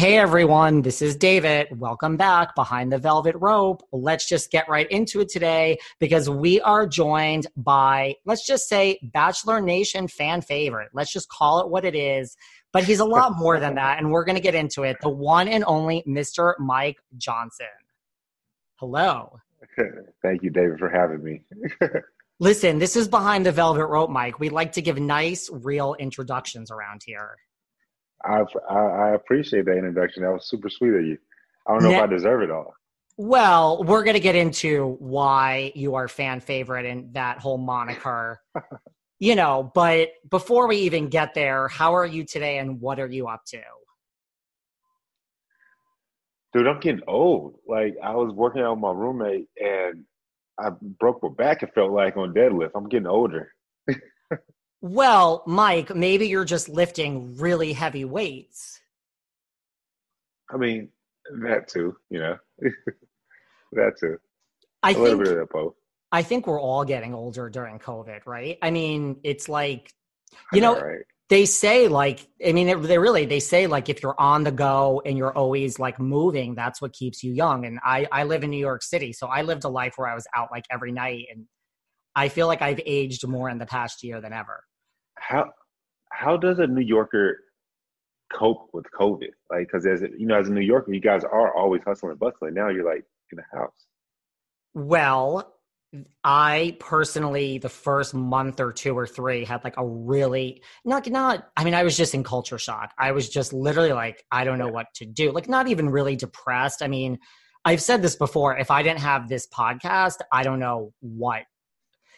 Hey everyone, this is David. Welcome back behind the velvet rope. Let's just get right into it today because we are joined by, let's just say, Bachelor Nation fan favorite. Let's just call it what it is. But he's a lot more than that, and we're going to get into it. The one and only Mr. Mike Johnson. Hello. Thank you, David, for having me. Listen, this is behind the velvet rope, Mike. We like to give nice, real introductions around here. I, I appreciate that introduction. That was super sweet of you. I don't know if I deserve it all. Well, we're going to get into why you are fan favorite and that whole moniker, you know. But before we even get there, how are you today and what are you up to? Dude, I'm getting old. Like I was working out with my roommate and I broke my back. It felt like on deadlift. I'm getting older. Well, Mike, maybe you're just lifting really heavy weights. I mean, that too, you know. that too. I A think, little bit of that both. I think we're all getting older during COVID, right? I mean, it's like, you know, know right? they say like, I mean, they really, they say like if you're on the go and you're always like moving, that's what keeps you young. And I, I live in New York City, so I lived a life where I was out like every night and I feel like I've aged more in the past year than ever how how does a New Yorker cope with COVID? Like, because as you know, as a New Yorker, you guys are always hustling and bustling. Now you're like in the house. Well, I personally, the first month or two or three, had like a really not not. I mean, I was just in culture shock. I was just literally like, I don't know what to do. Like, not even really depressed. I mean, I've said this before. If I didn't have this podcast, I don't know what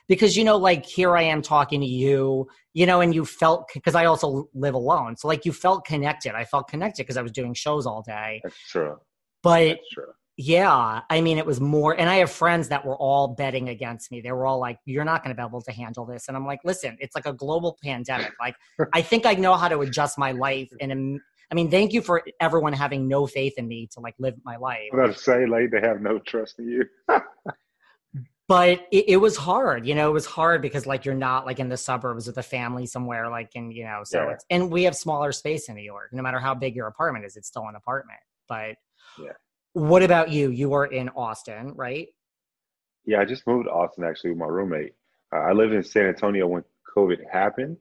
because you know like here i am talking to you you know and you felt because i also live alone. So like you felt connected. I felt connected because i was doing shows all day. That's true. But that's true. yeah i mean it was more and i have friends that were all betting against me. They were all like you're not going to be able to handle this. And i'm like listen it's like a global pandemic. Like i think i know how to adjust my life and I mean, thank you for everyone having no faith in me to like live my life. I'm about to say, like, they have no trust in you. but it, it, was hard you know it was hard because like you're not like in the suburbs with a family somewhere like in you know so yeah. it's and we have smaller space in new york no matter how big your apartment is it's still an apartment. But yeah. what about you? You were in austin right? Yeah i just moved to austin actually with my roommate. Uh, i lived in san antonio when covid happened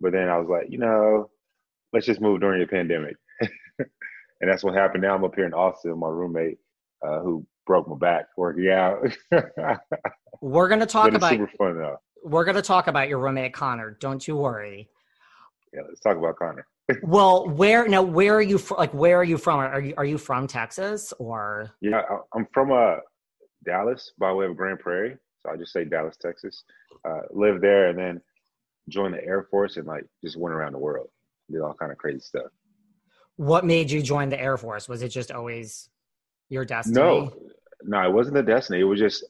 but then i was like you know let's just move during the pandemic. And that's what happened. Now i'm up here in austin with my roommate uh, who broke my back working out. we're gonna talk about super fun though. We're gonna talk about your roommate Connor. Don't you worry. Yeah, let's talk about Connor. well, where now? Where are you from? Like, where are you from? Are you are you from Texas or? Yeah, I'm from uh Dallas by way of Grand Prairie. So I just say Dallas, Texas. Uh, lived there and then joined the Air Force and like just went around the world, did all kind of crazy stuff. What made you join the Air Force? Was it just always your destiny? No, no, it wasn't the destiny. It was just,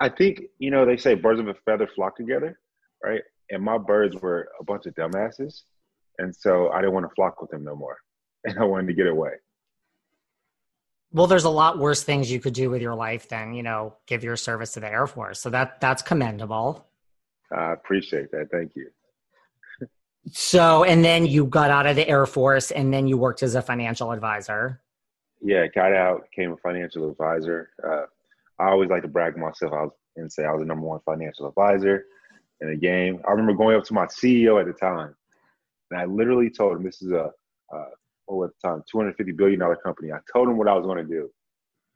I think, you know, they say birds of a feather flock together, right? And my birds were a bunch of dumbasses. And so I didn't want to flock with them no more. And I wanted to get away. Well, there's a lot worse things you could do with your life than, you know, give your service to the Air Force. So that that's commendable. I appreciate that. Thank you. so, and then you got out of the Air Force and then you worked as a financial advisor yeah, got out, became a financial advisor. Uh, I always like to brag myself I was, and say I was the number one financial advisor in the game. I remember going up to my CEO at the time, and I literally told him this is a, uh, oh, at the time, $250 billion company. I told him what I was going to do,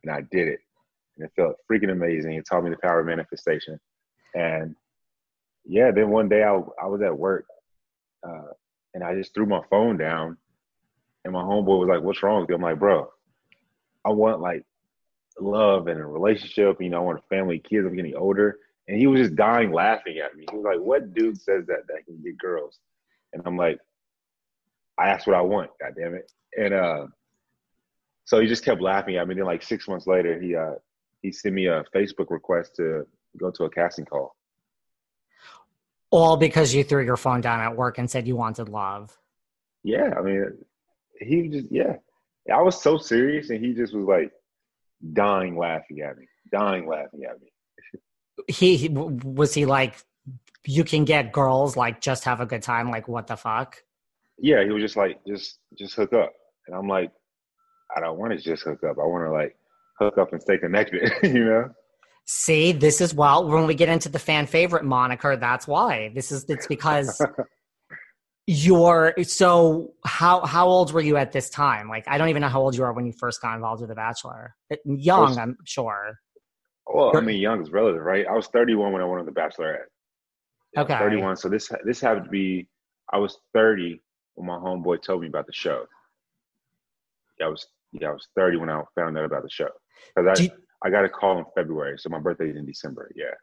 and I did it. And it felt freaking amazing. It taught me the power of manifestation. And yeah, then one day I, I was at work, uh, and I just threw my phone down, and my homeboy was like, "What's wrong with you?" I'm like, "Bro, I want like love and a relationship. You know, I want a family, kids. I'm getting older. And he was just dying laughing at me. He was like, What dude says that that can get girls? And I'm like, I asked what I want. God damn it! And uh, so he just kept laughing at me. Then like six months later, he uh, he sent me a Facebook request to go to a casting call. All because you threw your phone down at work and said you wanted love. Yeah, I mean, he just yeah. I was so serious, and he just was like dying laughing at me, dying laughing at me. He, he was he like, you can get girls like just have a good time. Like what the fuck? Yeah, he was just like just just hook up, and I'm like, I don't want to just hook up. I want to like hook up and stay connected. you know. See, this is well when we get into the fan favorite moniker. That's why this is. It's because you're so how how old were you at this time? Like I don't even know how old you are when you first got involved with The Bachelor. Uh, young, was, I'm sure. Well, I mean, young is relative, right? I was 31 when I went on The Bachelorette. Okay. 31. So this this happened to be I was 30 when my homeboy told me about the show. Yeah, I was yeah, I was 30 when I found out about the show. Because I, you, I got a call in February, so my birthday is in December. Yeah.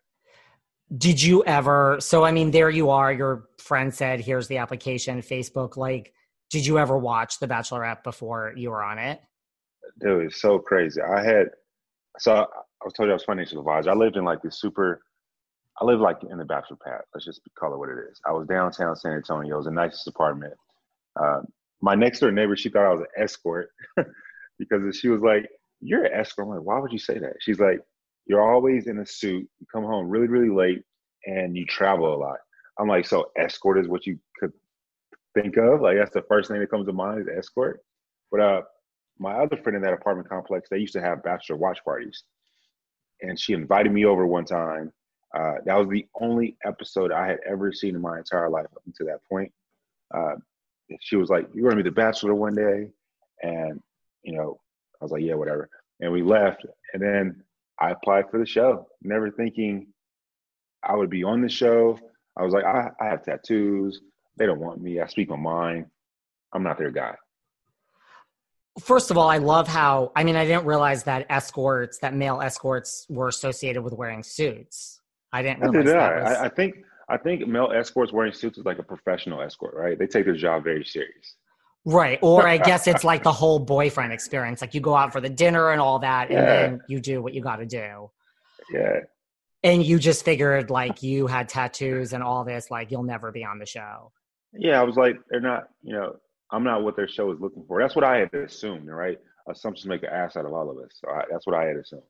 Did you ever? So I mean, there you are. Your friend said, "Here's the application." Facebook, like, did you ever watch The Bachelorette before you were on it? Dude, it's so crazy. I had so I, was told you I was financial advisor. I lived in like this super. I lived like in the bachelor pad. Let's just call it what it is. I was downtown San Antonio. It was the nicest apartment. Uh, my next door neighbor, she thought I was an escort because she was like, "You're an escort." I'm like, "Why would you say that?" She's like, "You're always in a suit. You come home really, really late, and you travel a lot." I'm like, "So escort is what you could think of? Like that's the first thing that comes to mind is escort." But uh, my other friend in that apartment complex, they used to have bachelor watch parties, and she invited me over one time. Uh, that was the only episode I had ever seen in my entire life up until that point. Uh, she was like, "You're gonna be the bachelor one day," and you know, I was like, "Yeah, whatever." And we left, and then I applied for the show, never thinking I would be on the show. I was like, I, I have tattoos. They don't want me. I speak my mind. I'm not their guy. First of all, I love how, I mean, I didn't realize that escorts, that male escorts were associated with wearing suits. I didn't realize did that. Was... I, I think I think male escorts wearing suits is like a professional escort, right? They take their job very serious. Right. Or I guess it's like the whole boyfriend experience. Like you go out for the dinner and all that, and yeah. then you do what you got to do. Yeah. And you just figured like you had tattoos and all this, like you'll never be on the show. Yeah. I was like, they're not, you know, I'm not what their show is looking for. That's what I had to assume, right? Assumptions make an ass out of all of us. So I, that's what I had assumed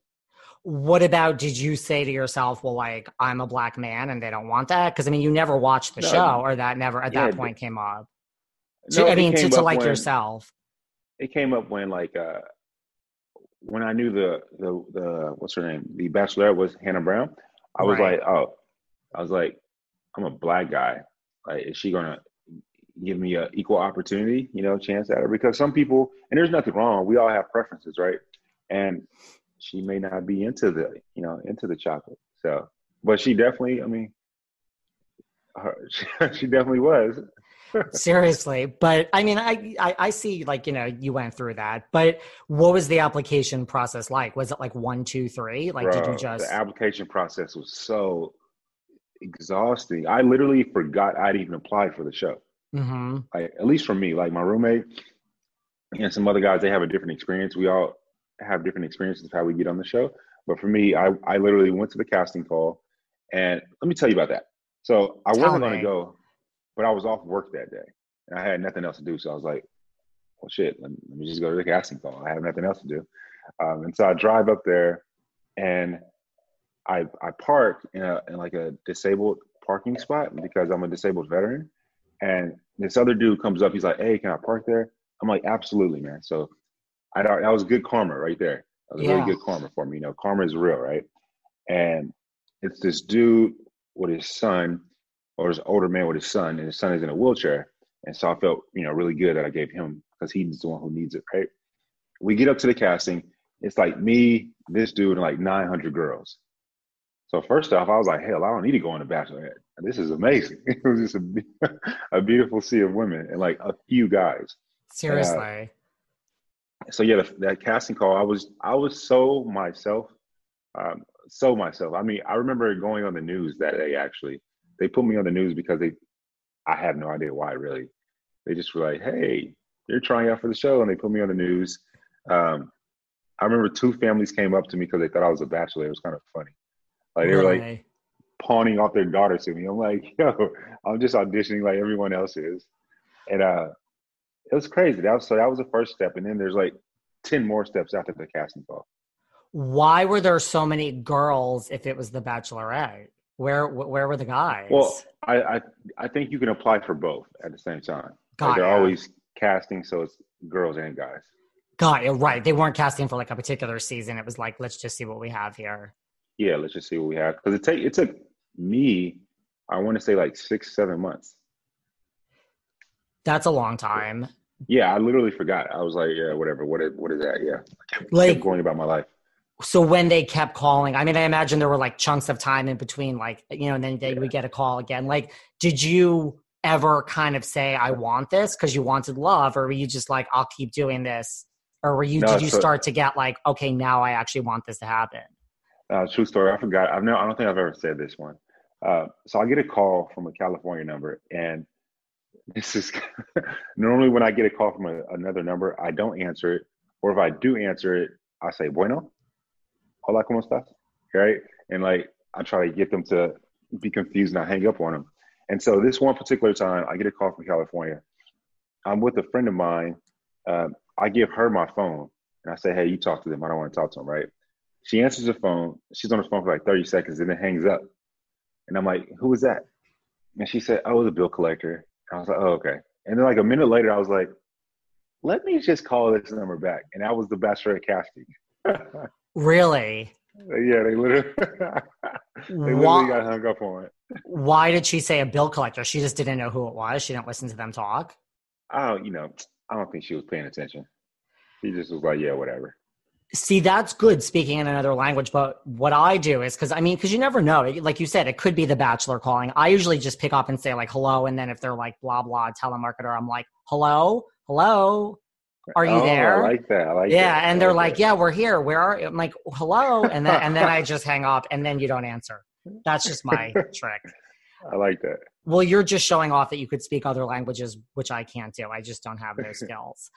what about did you say to yourself well like i'm a black man and they don't want that because i mean you never watched the no, show or that never at yeah, that point came up no, to, i mean to, to like when, yourself. It came up when like uh when i knew the the the what's her name? The bachelorette was hannah brown. I was right. like oh i was like i'm a black guy. Like is she gonna give me a equal opportunity you know chance at her because some people and there's nothing wrong. We all have preferences right? And she may not be into the you know into the chocolate. So, but she definitely, I mean, her, she definitely was. Seriously, but I mean, I, I, I see like you know you went through that, but what was the application process like? Was it like one, two, three? Like, Bro, did you just the application process was so exhausting. I literally forgot I'd even applied for the show. Mm-hmm. Like at least for me, like my roommate and some other guys, they have a different experience. We all have different experiences of how we get on the show. But for me, I, I literally went to the casting call and let me tell you about that. So I tell wasn't going to go, but I was off work that day and I had nothing else to do. So I was like, well, shit, let me, let me just go to the casting call. I have nothing else to do. Um, and so I drive up there and I, I park in, a, in like a disabled parking spot because I'm a disabled veteran. And this other dude comes up. He's like, hey, can I park there? I'm like, absolutely, man. So I that was good karma right there. That was yeah. really good karma for me. You know, karma is real, right? And it's this dude with his son, or this older man with his son, and his son is in a wheelchair. And so I felt, you know, really good that I gave him because he's the one who needs it, right? We get up to the casting. It's like me, this dude, and like 900 girls. So first off, I was like, hell, I don't need to go on the Bachelorette. This is amazing. it was just a, a beautiful sea of women and like a few guys. Seriously. Uh, so yeah, the, that casting call, I was I was so myself, um, so myself. I mean, I remember going on the news that day. Actually, they put me on the news because they, I have no idea why really. They just were like, "Hey, you're trying out for the show," and they put me on the news. Um, I remember two families came up to me because they thought I was a bachelor. It was kind of funny. Like they were like pawning off their daughter to me. I'm like, yo, I'm just auditioning like everyone else is. And uh it was crazy. That was so that was the first step. And then there's like 10 more steps after the casting call. Why were there so many girls if it was the bachelorette? Where where were the guys? Well, I I, I think you can apply for both at the same time. Got like they're ya. always casting, so it's girls and guys. Got it. Right. They weren't casting for like a particular season. It was like, let's just see what we have here. Yeah, let's just see what we have. Because it take it took me, I want to say like six, seven months. That's a long time. Yeah, I literally forgot. I was like, yeah, whatever. What is, what is that? Yeah, I kept, Like- kept going about my life. So when they kept calling, I mean, I imagine there were like chunks of time in between, like, you know, and then they would get a call again. Like, did you ever kind of say, I want this because you wanted love? Or were you just like, I'll keep doing this? Or were you, No, did you so- start to get like, okay, now I actually want this to happen? Uh, true story. I forgot. I've never, I don't think I've ever said this one. Uh, so I get a call from a California number, and this is normally when I get a call from a, another number, I don't answer it, or if I do answer it, I say "Bueno, hola, cómo estás?" Right, and like I try to get them to be confused, and I hang up on them. And so this one particular time, I get a call from California. I'm with a friend of mine. Uh, I give her my phone, and I say, "Hey, you talk to them. I don't want to talk to them." Right. She answers the phone. She's on the phone for like 30 seconds and then hangs up. And I'm like, who was that? And she said, oh, the bill collector. I was like, oh, okay. And then like a minute later, I was like, let me just call this number back. And that was the Bachelorette casting. Really? Uh, yeah, they literally, they literally Why, got hung up on it. why did she say a bill collector? She just didn't know who it was. She didn't listen to them talk. Don't, you know, I don't think she was paying attention. She just was like, yeah, whatever. See, that's good speaking in another language. But what I do is because I mean, because you never know. Like you said, it could be the bachelor calling. I usually just pick up and say like hello, and then if they're like blah blah telemarketer, I'm like hello, hello, are you Oh, there? I like that. I like yeah, that. And they're like like, yeah, we're here. Where are you? I'm like hello, and then and then I just hang up, and then you don't answer. That's just my trick. I like that. Well, you're just showing off that you could speak other languages, which I can't do. I just don't have those skills.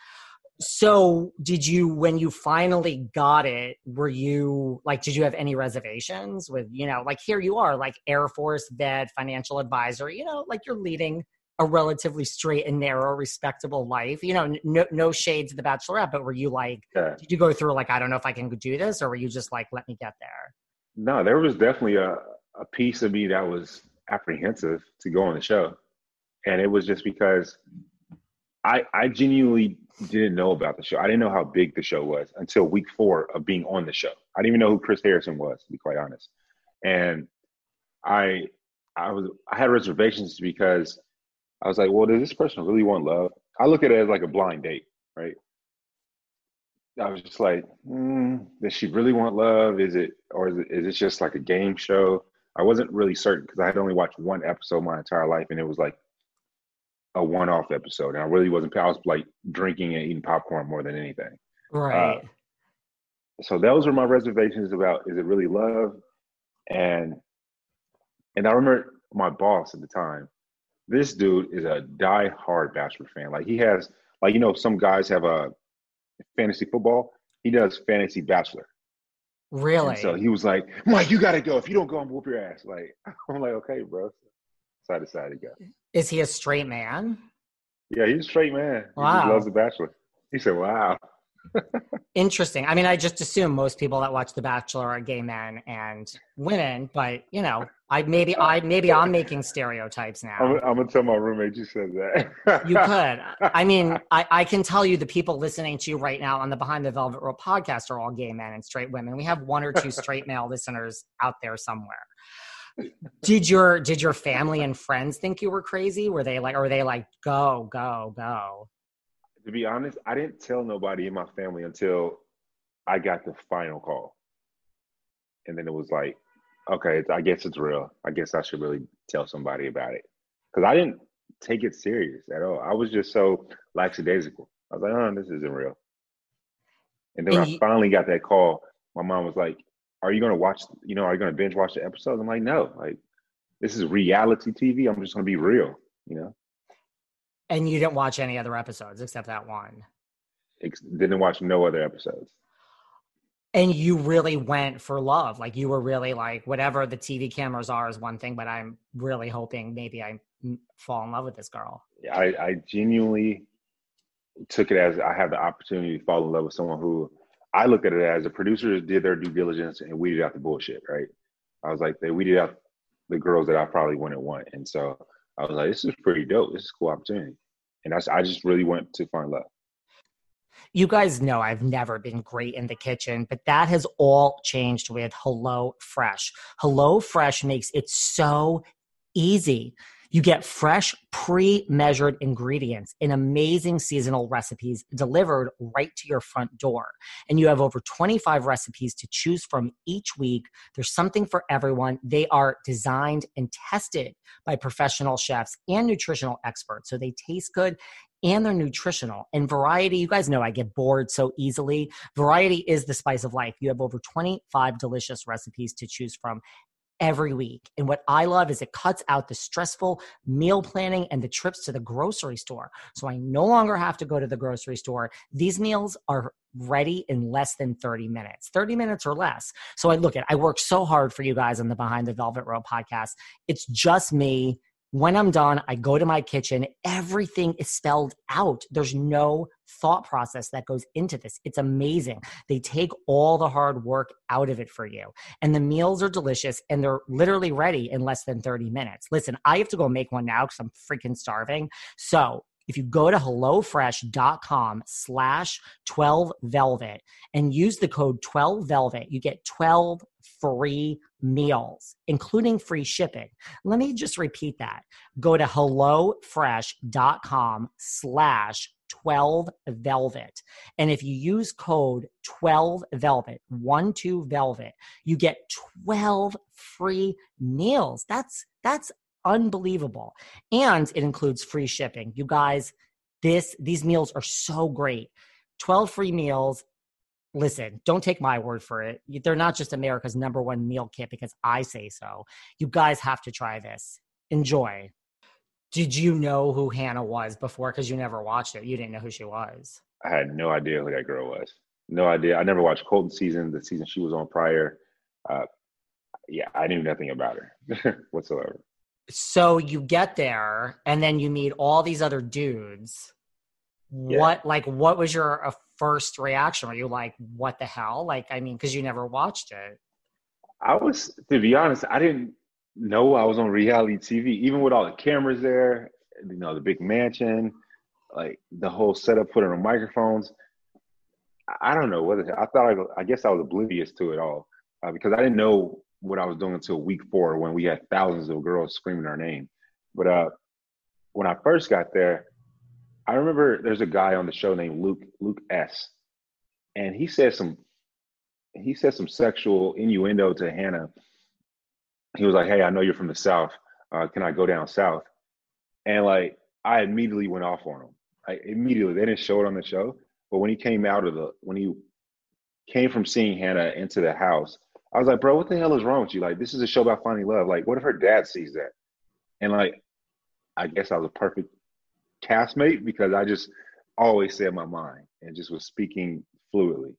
So, did you, when you finally got it, were you like, did you have any reservations with, you know, like here you are, like Air Force vet, financial advisor, you know, like you're leading a relatively straight and narrow, respectable life, you know, no, no shade to the bachelorette, but were you like, Yeah. did you go through like, I don't know if I can do this, or were you just like, let me get there? No, there was definitely a, a piece of me that was apprehensive to go on the show. And it was just because I I genuinely didn't know about the show. I didn't know how big the show was until week four of being on the show. I didn't even know who Chris Harrison was, to be quite honest. And I I was I had reservations because I was like, well, does this person really want love? I look at it as like a blind date, right? I was just like, mm, does she really want love? Is it, or is it, is it just like a game show? I wasn't really certain because I had only watched one episode my entire life, and it was like a one-off episode, and I really wasn't. I was like drinking and eating popcorn more than anything. Right. So those were my reservations about: is it really love? And and I remember my boss at the time. This dude is a die-hard Bachelor fan. Like he has, like you know, some guys have a fantasy football. He does fantasy Bachelor. really? And so he was like, Mike, you gotta go. If you don't go, I'm whoop your ass. Like I'm like, okay, bro. So I decided to go. Is he a straight man? Yeah, he's a straight man. He Wow. just loves the Bachelor. He said, Wow. Interesting. I mean, I just assume most people that watch The Bachelor are gay men and women, but you know, I maybe I maybe I'm making stereotypes now. I'm, I'm gonna tell my roommate you said that. You could. I mean, I, I can tell you the people listening to you right now on the Behind the Velvet Rope podcast are all gay men and straight women. We have one or two straight male listeners out there somewhere. Did your did your family and friends think you were crazy? Were they like, or were they like, go, go, go? To be honest, I didn't tell nobody in my family until I got the final call. And then it was like, okay, I guess it's real. I guess I should really tell somebody about it. Because I didn't take it serious at all. I was just so lackadaisical. I was like, oh, this isn't real. And then when And I finally got that call, my mom was like, are you going to watch, you know, are you going to binge watch the episodes? I'm like, no, like, this is reality TV. I'm just going to be real, you know? And you didn't watch any other episodes except that one. Ex- didn't watch no other episodes. And you really went for love. Like you were really like, whatever the TV cameras are is one thing, but I'm really hoping maybe I fall in love with this girl. I, I genuinely took it as I have the opportunity to fall in love with someone who I look at it as the producers did their due diligence and weeded out the bullshit, right? I was like, they weeded out the girls that I probably wouldn't want. And so I was like, this is pretty dope. This is a cool opportunity. And that's I just really went to find love. You guys know I've never been great in the kitchen, but that has all changed with Hello Fresh. Hello Fresh makes it so easy. You get fresh, pre measured ingredients in amazing seasonal recipes delivered right to your front door. And you have over 25 recipes to choose from each week. There's something for everyone. They are designed and tested by professional chefs and nutritional experts. So they taste good and they're nutritional. And variety, you guys know I get bored so easily. Variety is the spice of life. You have over 25 delicious recipes to choose from every week. And what I love is it cuts out the stressful meal planning and the trips to the grocery store. So I no longer have to go to the grocery store. These meals are ready in less than 30 minutes, 30 minutes or less. So I look at, I work so hard for you guys on the Behind the Velvet Rope podcast. It's just me when I'm done, I go to my kitchen. Everything is spelled out. There's no thought process that goes into this. It's amazing. They take all the hard work out of it for you. And the meals are delicious and they're literally ready in less than 30 minutes. Listen, I have to go make one now because I'm freaking starving. So if you go to hellofresh.com slash 12 velvet and use the code 12 velvet, you get 12 free meals, including free shipping. Let me just repeat that. Go to hellofresh.com slash 12 velvet. And if you use code 12 velvet, 1 2 velvet, you get 12 free meals. That's that's unbelievable. And it includes free shipping. You guys, this these meals are so great. 12 free meals listen, don't take my word for it. They're not just America's number one meal kit because I say so. You guys have to try this. Enjoy. Did you know who Hannah was before? Because you never watched it. You didn't know who she was. I had no idea who that girl was. No idea. I never watched Colton season, the season she was on prior. Uh, yeah, I knew nothing about her whatsoever. So you get there and then you meet all these other dudes. Yeah. What like what was your first reaction? Were you like, what the hell? Like, I mean, because you never watched it. I was, to be honest, I didn't know I was on reality TV, even with all the cameras there, you know, the big mansion, like the whole setup, putting on microphones. I don't know whether I thought I, I guess I was oblivious to it all uh, because I didn't know what I was doing until week four when we had thousands of girls screaming our name. But uh, when I first got there, I remember there's a guy on the show named Luke Luke S, and he said some he said some sexual innuendo to Hannah. He was like, "Hey, I know you're from the South. Uh, can I go down south?" And like, I immediately went off on him. I immediately they didn't show it on the show, but when he came out of the when he came from seeing Hannah into the house, I was like, "Bro, what the hell is wrong with you? Like, this is a show about finding love. Like, what if her dad sees that?" And like, I guess I was a perfect castmate because I just always said my mind and just was speaking fluidly.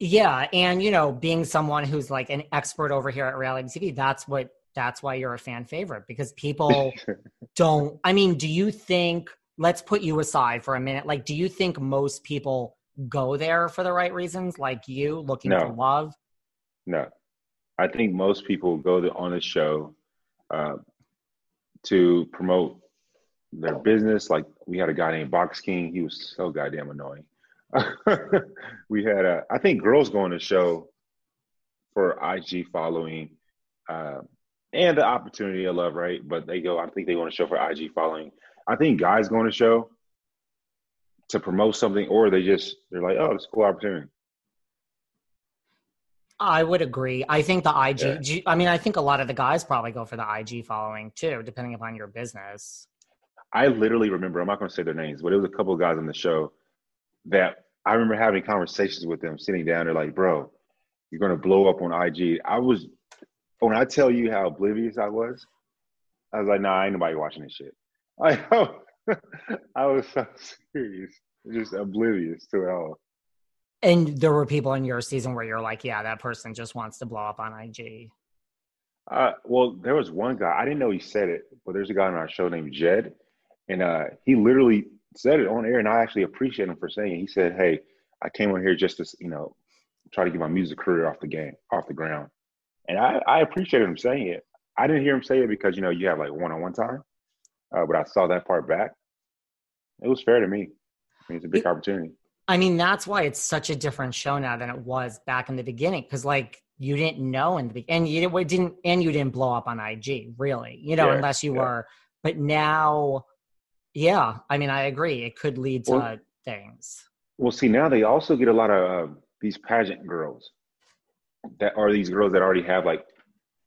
Yeah, and you know, being someone who's like an expert over here at reality TV, that's what that's why you're a fan favorite because people don't I mean, do you think let's put you aside for a minute. Like do you think most people go there for the right reasons like you looking no. for love? No. I think most people go to, on the show uh, to promote their business. Like we had a guy named Box King. He was so goddamn annoying. we had a, I think girls going to show for IG following uh, and the opportunity of love, right? But they go, I think they want to show for IG following. I think guys going to show to promote something, or they just they're like, oh, it's a cool opportunity. I would agree. I think the IG. Yeah. I mean, I think a lot of the guys probably go for the IG following too, depending upon your business. I literally remember, I'm not going to say their names, but it was a couple of guys on the show that I remember having conversations with them, sitting down. They're like, bro, you're going to blow up on IG. I was, when I tell you how oblivious I was, I was like, nah, ain't nobody watching this shit. I, I was so serious, just oblivious to it all. And there were people in your season where you're like, yeah, that person just wants to blow up on IG. Uh, well, there was one guy I didn't know he said it, but there's a guy on our show named Jed, and uh, he literally said it on air, and I actually appreciate him for saying it. He said, "Hey, I came on here just to you know try to get my music career off the game, off the ground," and I, I appreciated him saying it. I didn't hear him say it because you know you have like one-on-one time, uh, but I saw that part back. It was fair to me. I mean, it's a big opportunity. I mean, that's why it's such a different show now than it was back in the beginning. Because like you didn't know in the beginning, and you didn't, and you didn't blow up on IG, really. You know, yeah, unless you yeah. were. But now, yeah, I mean, I agree. It could lead to well, things. Well, see, now they also get a lot of uh, these pageant girls that are these girls that already have like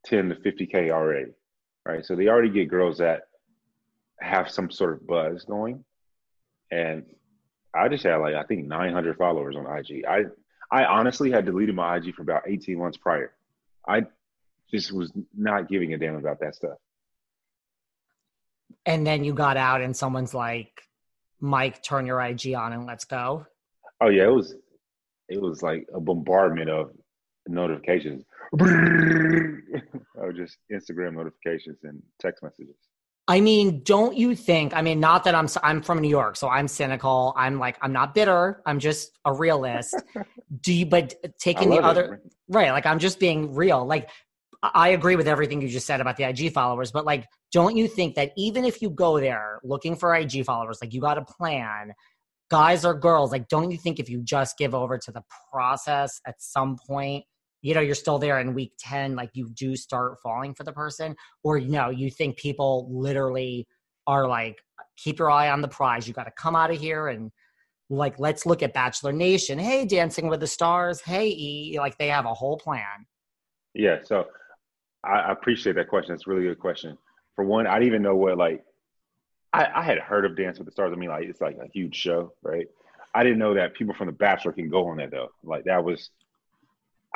10 to 50k already, right? So they already get girls that have some sort of buzz going, and I just had like I think 900 followers on IG. I I honestly had deleted my IG for about 18 months prior. I just was not giving a damn about that stuff. And then you got out, and someone's like, "Mike, turn your IG on and let's go." Oh yeah, it was it was like a bombardment of notifications. or just Instagram notifications and text messages. I mean, don't you think? I mean, not that I'm I'm from New York, so I'm cynical. I'm like I'm not bitter. I'm just a realist. Do you? But taking the other it. right, like I'm just being real. Like I agree with everything you just said about the IG followers, but like, don't you think that even if you go there looking for IG followers, like you got a plan, guys or girls, like, don't you think if you just give over to the process at some point? you know you're still there in week 10 like you do start falling for the person? Or you know you think people literally are like keep your eye on the prize. You got to come out of here and like let's look at bachelor nation. Hey dancing with the stars. Hey e. Like they have a whole plan. Yeah so i appreciate that question it's a really good question for one i didn't even know what like I, I had heard of dance with the stars i mean like it's like a huge show right i didn't know that people from the bachelor can go on that though like that was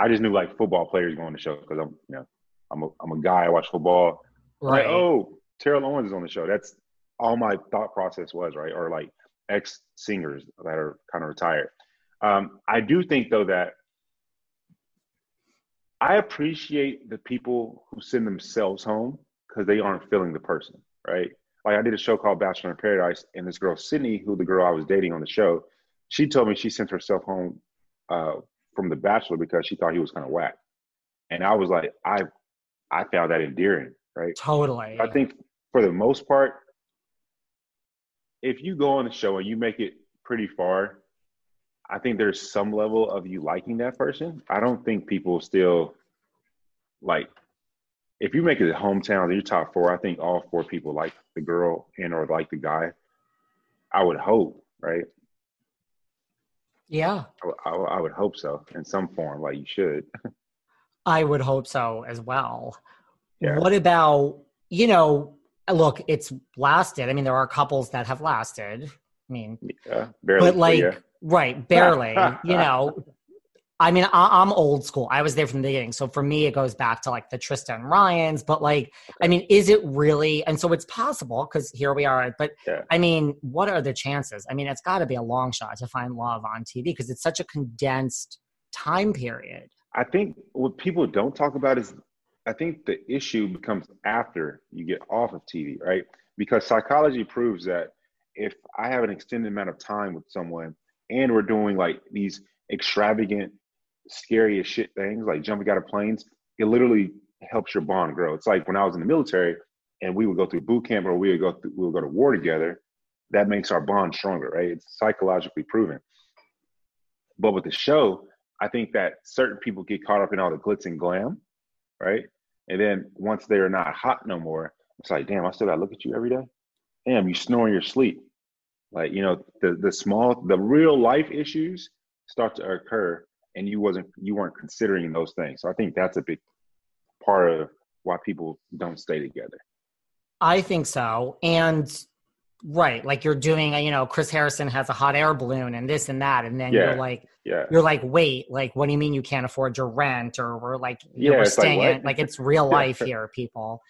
I just knew like football players going to show because I'm you know I'm a I'm a guy. I watch football. Right. Like, oh, Terrell Owens is on the show. That's all my thought process was right, or like ex singers that are kind of retired. Um, I do think though that I appreciate the people who send themselves home because they aren't feeling the person, right? Like I did a show called Bachelor in Paradise, and this girl Sydney, who the girl I was dating on the show, she told me she sent herself home uh, from The Bachelor because she thought he was kind of whack, and I was like, I, I found that endearing, right? Totally. I think for the most part, if you go on the show and you make it pretty far, I think there's some level of you liking that person. I don't think people still like if you make it hometown your top four, I think all four people like the girl and or like the guy. I would hope, right? Yeah. I, I, I would hope so in some form, like you should. I would hope so as well. Yeah. What about, you know, look, it's lasted. I mean, there are couples that have lasted. I mean, yeah, barely. But like, yeah. Right, barely, you know, I mean, I, am old school. I was there from the beginning. So for me, it goes back to like the Tristan Ryans. But like, I mean, is it really? And so it's possible because here we are. But yeah. I mean, what are the chances? I mean, it's got to be a long shot to find love on TV because it's such a condensed time period. I think what people don't talk about is I think the issue becomes after you get off of TV, right? Because psychology proves that if I have an extended amount of time with someone and we're doing like these extravagant scary as shit things like jumping out of planes, it literally helps your bond grow. It's like when I was in the military and we would go through boot camp or we would go through, we would go to war together. That makes our bond stronger, right? It's psychologically proven. But with the show, I think that certain people get caught up in all the glitz and glam, right? And then once they're not hot no more, it's like, damn, I still gotta look at you every day. Damn, you snore in your sleep. Like, you know, the the small, the real life issues start to occur and you wasn't you weren't considering those things. So I think that's a big part of why people don't stay together. I think so. And right, like you're doing, you know, Chris Harrison has a hot air balloon and this and that, and then yeah. you're like, yeah, you're like, wait, like, what do you mean you can't afford your rent, or we're like, yeah, we're staying like, in, like it's real life here, people.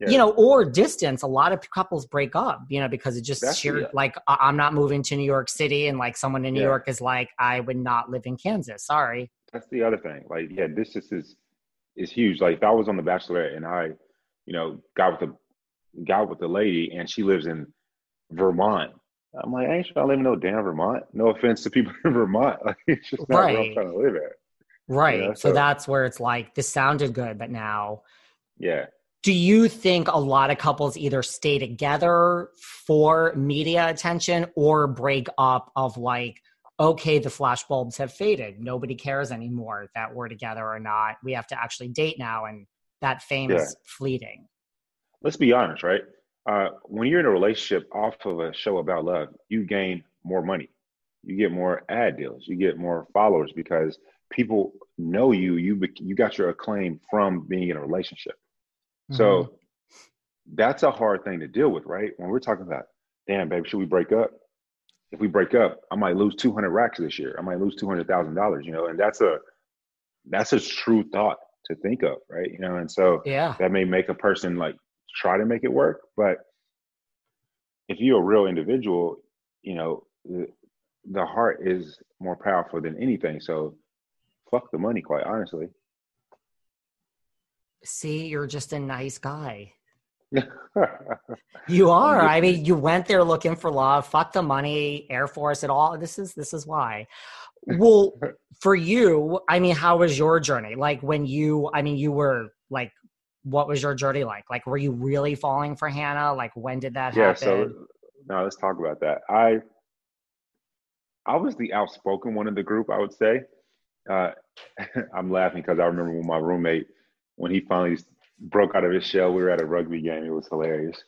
Yeah. you know, or distance. A lot of couples break up, you know, because it just That's- sheer like I'm not moving to New York City, and like someone in New Yeah. York is like, I would not live in Kansas. Sorry. That's the other thing. Like, yeah, distance is is huge. Like, if I was on The Bachelorette and I, you know, got with a got with the lady and she lives in Vermont, I'm like, I ain't trying to live in no damn Vermont. No offense to people in Vermont. Like, it's just not where I'm Right. trying to live at. Right. Yeah, so so- that's where it's like this sounded good, but now Yeah. Do you think a lot of couples either stay together for media attention or break up of like okay the flashbulbs have faded nobody cares anymore that we're together or not we have to actually date now and that fame Yeah. is fleeting Let's be honest, right? Uh, when you're in a relationship off of a show about love, you gain more money. You get more ad deals. You get more followers because people know you. You you got your acclaim from being in a relationship. So mm-hmm. that's a hard thing to deal with, right? When we're talking about, damn, baby, should we break up? If we break up, I might lose 200 racks this year. I might lose $200,000, you know, and that's a, that's a true thought to think of, right? You know, and so yeah that may make a person like try to make it work, but if you're a real individual, you know, the, the heart is more powerful than anything. So fuck the money, quite honestly. See you're just a nice guy. You are. I mean you went there looking for love fuck the money air force it all this is this is why. Well for you i mean how was your journey? Like when you i mean you were like what was your journey like? Like were you really falling for hannah? Like when did that yeah happen? so now let's talk about that. I i was the outspoken one in the group i would say. Uh i'm laughing because i remember when my roommate when he finally broke out of his shell we were at a rugby game it was hilarious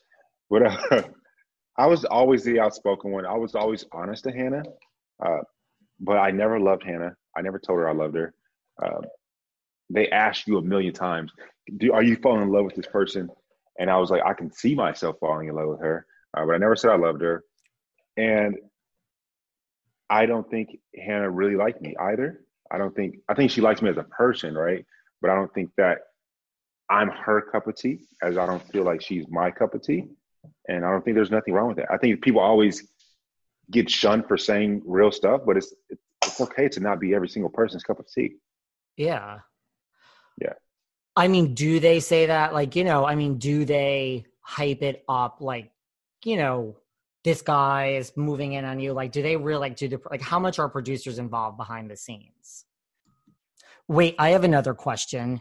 but uh, i was always the outspoken one i was always honest to hannah uh, but i never loved hannah i never told her i loved her uh, they asked you a million times do, are you falling in love with this person and i was like i can see myself falling in love with her uh, but I never said I loved her. And I don't think Hannah really liked me either. I don't think I think she likes me as a person, right? But I don't think that I'm her cup of tea, as I don't feel like she's my cup of tea. And I don't think there's nothing wrong with that. I think people always get shunned for saying real stuff, but it's it's okay to not be every single person's cup of tea. yeah Yeah. i mean do they say that like you know i mean do they hype it up like you know this guy is moving in on you like do they really like do the like how much are producers involved behind the scenes wait i have another question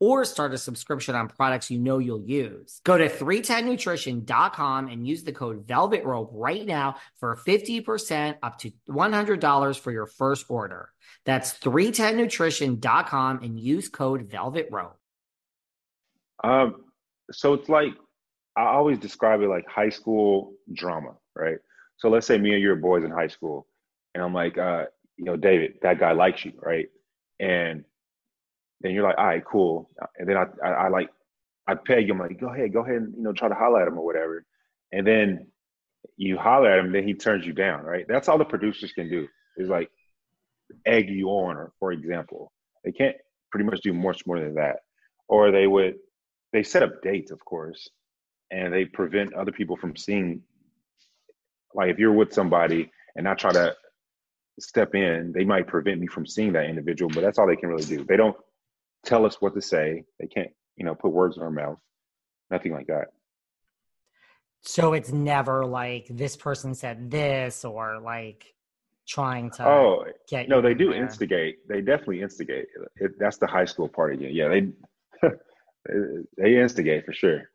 or start a subscription on products you know you'll use. Go to 310nutrition.com and use the code Velvet Rope right now for 50% up to $100 for your first order. That's 310nutrition.com and use code Velvet Rope. Um, so it's like I always describe it like high school drama, right? So let's say me and your boys in high school, and I'm like, uh, you know, David, that guy likes you, right? And then you're like, all right, cool. And then I, I, I like, I peg him like, go ahead, go ahead, and you know, try to holler at him or whatever. And then you holler at him, then he turns you down, right? That's all the producers can do is like egg you on, or for example, they can't pretty much do much more than that. Or they would, they set up dates, of course, and they prevent other people from seeing. Like if you're with somebody and I try to step in, they might prevent me from seeing that individual, but that's all they can really do. They don't tell us what to say. They can't, you know, put words in our mouth. Nothing like that. So it's never like this person said this or like trying to oh get no they do there. instigate. They definitely instigate. It, that's the high school part again yeah they they instigate for sure.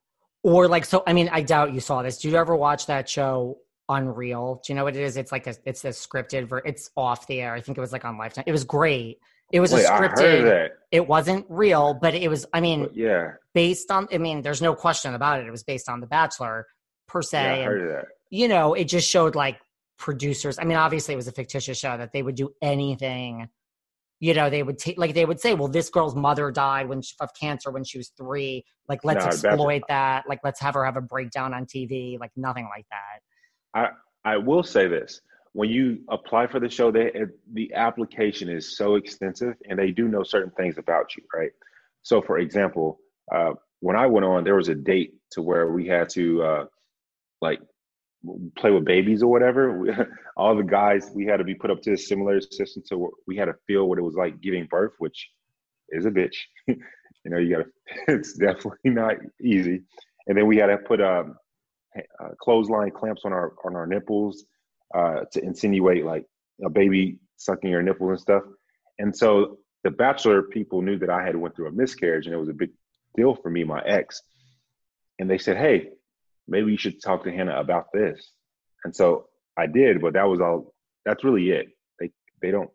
Or like so i mean i doubt you saw this. Did you ever watch that show unreal? Do you know what it is? It's like a it's a scripted ver- it's off the air. I think it was like on lifetime. It was great it was Wait, a I heard of scripted it wasn't real but it was i mean But yeah. based on i mean there's no question about it. It was based on the bachelor per se yeah i heard of that. you know it just showed like producers i mean obviously it was a fictitious show that they would do anything you know they would take like they would say well this girl's mother died when she, of cancer when she was three like let's that's- exploit that like let's have her have a breakdown on tv like nothing like that. I I will say this: when you apply for the show, they the application is so extensive, and they do know certain things about you, right? So, for example, uh, when I went on, there was a date to where we had to uh, like play with babies or whatever. All the guys we had to be put up to a similar system, so we had to feel what it was like giving birth, which is a bitch. you know, you gotta. It's definitely not easy. And then we had to put um, uh, clothesline clamps on our on our nipples uh, to insinuate like a baby sucking your nipples and stuff. And so the bachelor people knew that I had went through a miscarriage, and it was a big deal for me, my ex. And they said, "Hey, maybe you should talk to Hannah about this." And so I did, but that was all. That's really it. They they don't.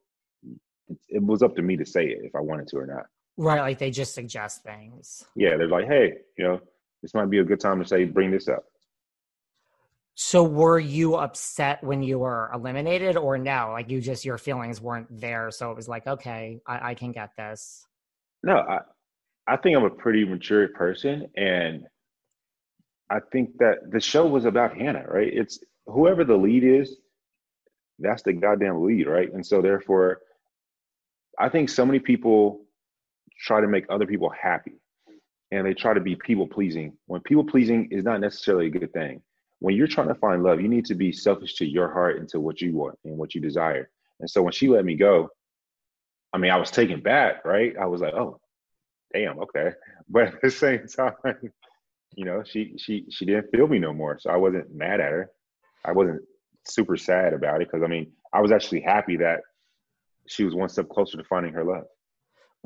It was up to me to say it if I wanted to or not. right like they just suggest things Yeah, they're like, "Hey, you know, this might be a good time to say bring this up." So were you upset when you were eliminated or no like you just your feelings weren't there so it was like okay i, I can get this No, I, I think I'm a pretty mature person, and I think that the show was about Hannah, right? It's whoever the lead is, that's the goddamn lead, right? And so therefore, I think so many people try to make other people happy, and they try to be people pleasing. When people pleasing is not necessarily a good thing. When you're trying to find love, you need to be selfish to your heart and to what you want and what you desire. And so when she let me go, I mean, I was taken back, right? I was like, oh, damn, okay. But at the same time, you know, she she she didn't feel me no more. So I wasn't mad at her. I wasn't super sad about it because I mean, I was actually happy that she was one step closer to finding her love.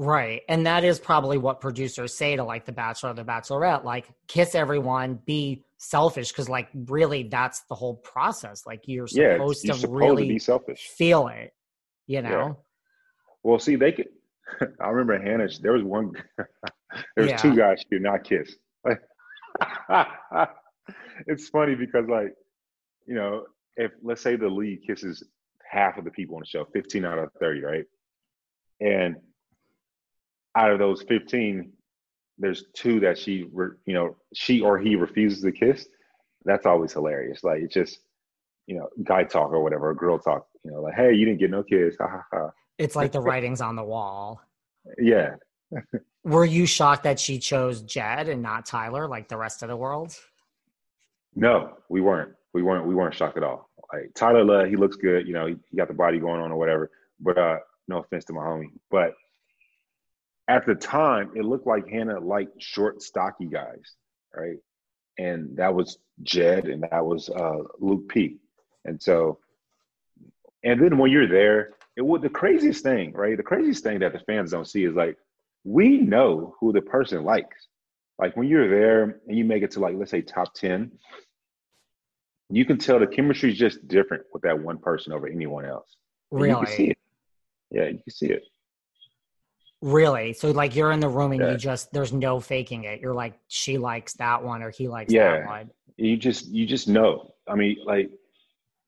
Right. And that is probably what producers say to like the bachelor or the bachelorette, like kiss everyone, be selfish. Cause like really that's the whole process. Like you're Yeah, supposed you're to supposed really to be selfish. feel it, you know? Well, see, they could. I remember Hannah. There was one. there was two guys she did not kiss. it's funny because like, you know, if let's say the lead kisses half of the people on the show, 15 out of 30, right? And out of those 15, there's two that she, re, you know, she or he refuses to kiss. That's always hilarious. Like it's just, you know, guy talk or whatever, or girl talk. You know, like, hey, you didn't get no kiss. Ha ha ha. It's like the writings on the wall. Yeah. Were you shocked that she chose Jed and not Tyler, like the rest of the world? No, we weren't. We weren't. We weren't shocked at all. Like Tyler, he looks good. You know, he, he got the body going on or whatever. But uh, no offense to my homie, but at the time, it looked like Hannah liked short, stocky guys, right? And that was Jed, and that was uh, Luke P. And so, and then when you're there, it would the craziest thing, right? The craziest thing that the fans don't see is like we know who the person likes. Like when you're there and you make it to like let's say top ten, you can tell the chemistry is just different with that one person over anyone else. And Really? You can see it. Yeah, you can see it. Really? So like you're in the room and Yeah. you just there's no faking it. You're like she likes that one or he likes Yeah. that one. You just you just know. I mean, like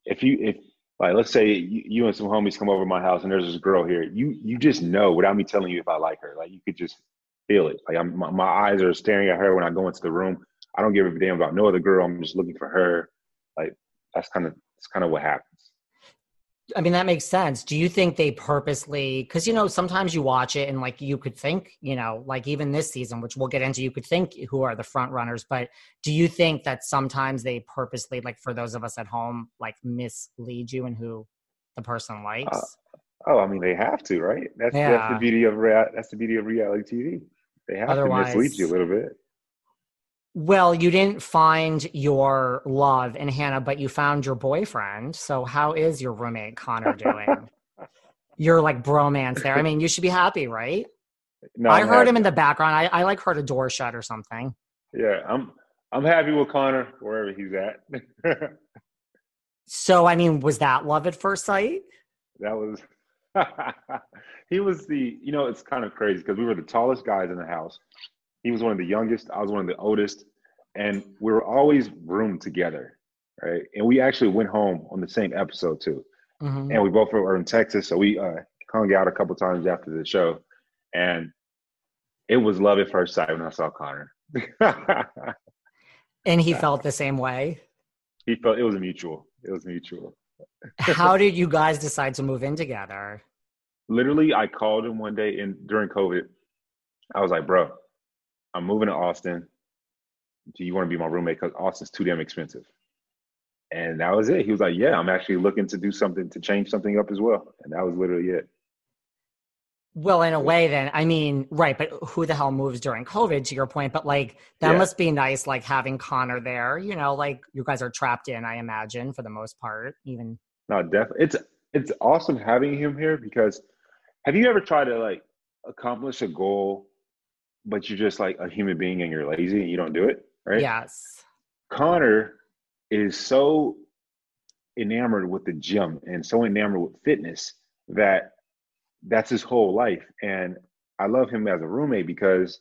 if you if like let's say you, you and some homies come over to my house and there's this girl here, you you just know without me telling you if I like her. Like you could just feel it. Like I'm my, my eyes are staring at her when I go into the room. I don't give a damn about no other girl. I'm just looking for her. Like that's kind of that's kind of what happens. I mean that makes sense. Do you think they purposely cuz you know sometimes you watch it and like you could think, you know, like even this season which we'll get into you could think who are the front runners, but do you think that sometimes they purposely like for those of us at home like mislead you and who the person likes? Uh, oh, I mean they have to, right? That's that's the beauty of rea- that's the beauty of reality TV. They have to mislead you a little bit. Well, you didn't find your love in Hannah, but you found your boyfriend. So how is your roommate Connor doing? You're like bromance there. I mean, you should be happy, right? No, I I'm heard him in the background. I, I like heard a door shut or something. Yeah, I'm I'm happy with Connor wherever he's at. So I mean, was that love at first sight? that was he was the you know it's kind of crazy because we were the tallest guys in the house. He was one of the youngest. I was one of the oldest, and we were always roomed together, right? And we actually went home on the same episode too. Mhm. and we both were in Texas, so we uh, hung out a couple times after the show, and it was love at first sight when I saw Connor. And he felt the same way. he felt it was mutual. It was mutual. How did you guys decide to move in together? Literally, I called him one day in during COVID. I was like, "Bro, I'm moving to Austin. Do you want to be my roommate? Because Austin's too damn expensive." And that was it. He was like, "Yeah, I'm actually looking to do something to change something up as well." And that was literally it. Well, in a way, then, I mean, right, but who the hell moves during COVID to your point? But like, that Yeah. must be nice, like having Connor there, you know, like you guys are trapped in, I imagine, for the most part, even. No, definitely. It's it's awesome having him here because have you ever tried to like accomplish a goal, but you're just like a human being and you're lazy and you don't do it, right? Yes. Connor is so enamored with the gym and so enamored with fitness that that's his whole life. And I love him as a roommate because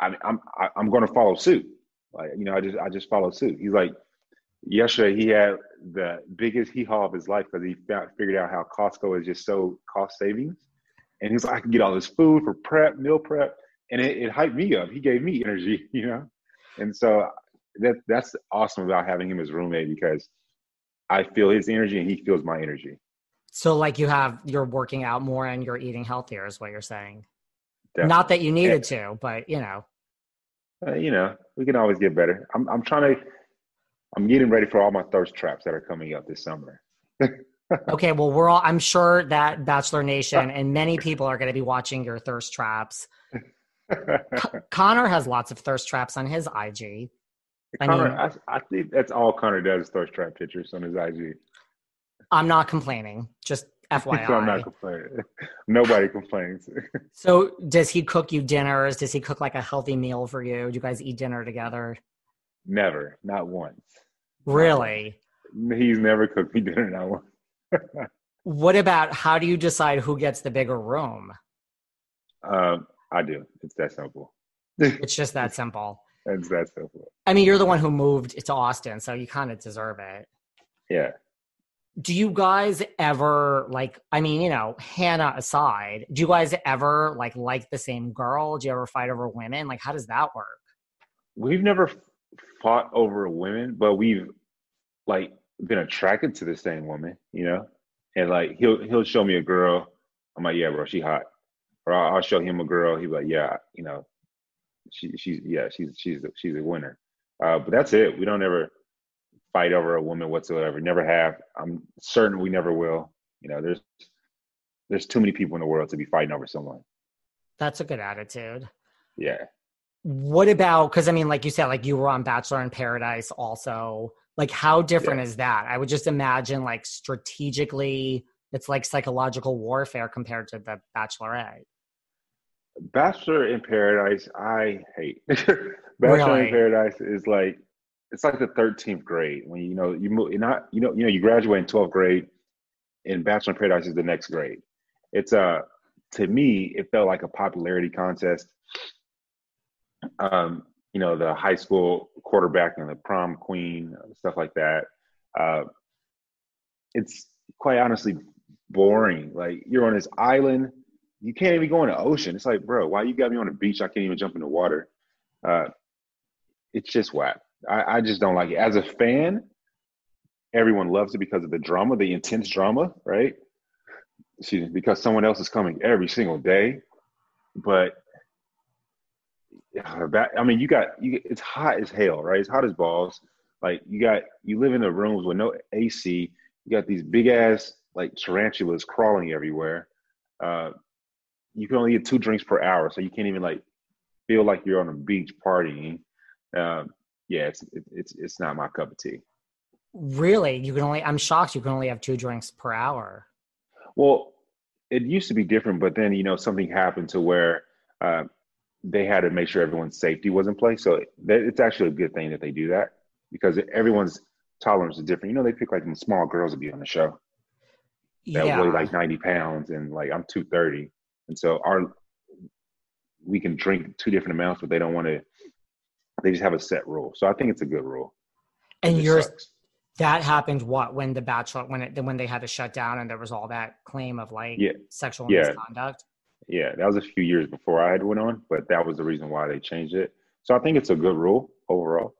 I'm I'm I'm going to follow suit. Like you know, I just I just follow suit. He's like yesterday he had the biggest hee haw of his life because he found, figured out how Costco is just so cost savings, and he's like, I can get all this food for prep, meal prep, and it, it hyped me up. He gave me energy, you know, and so that that's awesome about having him as roommate because I feel his energy and he feels my energy. So, like, you have, you're working out more and you're eating healthier, is what you're saying. Definitely. Not that you needed to, but you know. Uh, you know, we can always get better. I'm I'm trying to. I'm getting ready for all my thirst traps that are coming up this summer. Okay, well, we're all, I'm sure that Bachelor Nation and many people are going to be watching your thirst traps. Connor has lots of thirst traps on his IG. I Connor, mean- I, I think that's all Connor does thirst trap pictures on his IG. I'm not complaining, just So I'm FYI. not complaining. Nobody complains. So, does he cook you dinners? Does he cook like a healthy meal for you? Do you guys eat dinner together? never, not once. Really? He's never cooked me dinner, not once. What about how do you decide who gets the bigger room? Um, I do. It's that simple. It's just that simple. That's that simple. I mean, you're the one who moved to Austin, so you kind of deserve it. Yeah. Do you guys ever like? I mean, you know, Hannah aside, do you guys ever like like the same girl? Do you ever fight over women? Like, how does that work? We've never fought over women, but we've like been attracted to the same woman, you know. And like he'll he'll show me a girl. I'm like, yeah, bro, she hot. Or I'll, I'll show him a girl. Be like, yeah, you know, she she's yeah, she's she's she's a winner. Uh, but that's it. We don't ever fight over a woman whatsoever. Never have. I'm certain we never will. You know, there's there's too many people in the world to be fighting over someone. That's a good attitude. Yeah. What about because I mean, like you said, like you were on Bachelor in Paradise also. Like, how different Yeah. is that? I would just imagine like strategically, it's like psychological warfare compared to the Bachelorette. Bachelor in Paradise, I hate. Bachelor Really? in Paradise is like it's like the thirteenth grade when you know you move. Not you know you know you graduate in twelfth grade, and Bachelor in Paradise is the next grade. It's uh to me it felt like a popularity contest. Um, you know the high school quarterback and the prom queen stuff like that. Uh, it's quite honestly boring. Like you're on this island you can't even go in the ocean. It's like, bro, why you got me on the beach? I can't even jump in the water. Uh, it's just whack. I, I just don't like it. As a fan, everyone loves it because of the drama, the intense drama, right? Excuse me, because someone else is coming every single day. But that, I mean, you got you. It's hot as hell, right? It's hot as balls. Like you got you live in the rooms with no AC. You got these big ass like tarantulas crawling everywhere. Uh, you can only get two drinks per hour, so you can't even like feel like you're on a beach partying. Um, yeah, it's it, it's it's not my cup of tea. Really, you can only. I'm shocked you can only have two drinks per hour. Well, it used to be different, but then you know something happened to where uh, they had to make sure everyone's safety was in place. So that, it's actually a good thing that they do that because everyone's tolerance is different. You know, they pick like small girls to be on the show that yeah, weigh like 90 pounds, and like I'm 230, and so our we can drink two different amounts, but they don't want to. They just have a set rule. So I think it's a good rule. And yours sucks. that happened what when the Bachelor when it when they had to shut down and there was all that claim of like Yeah. sexual Yeah. misconduct. Yeah, that was a few years before I had went on, but that was the reason why they changed it. So I think it's a good rule overall.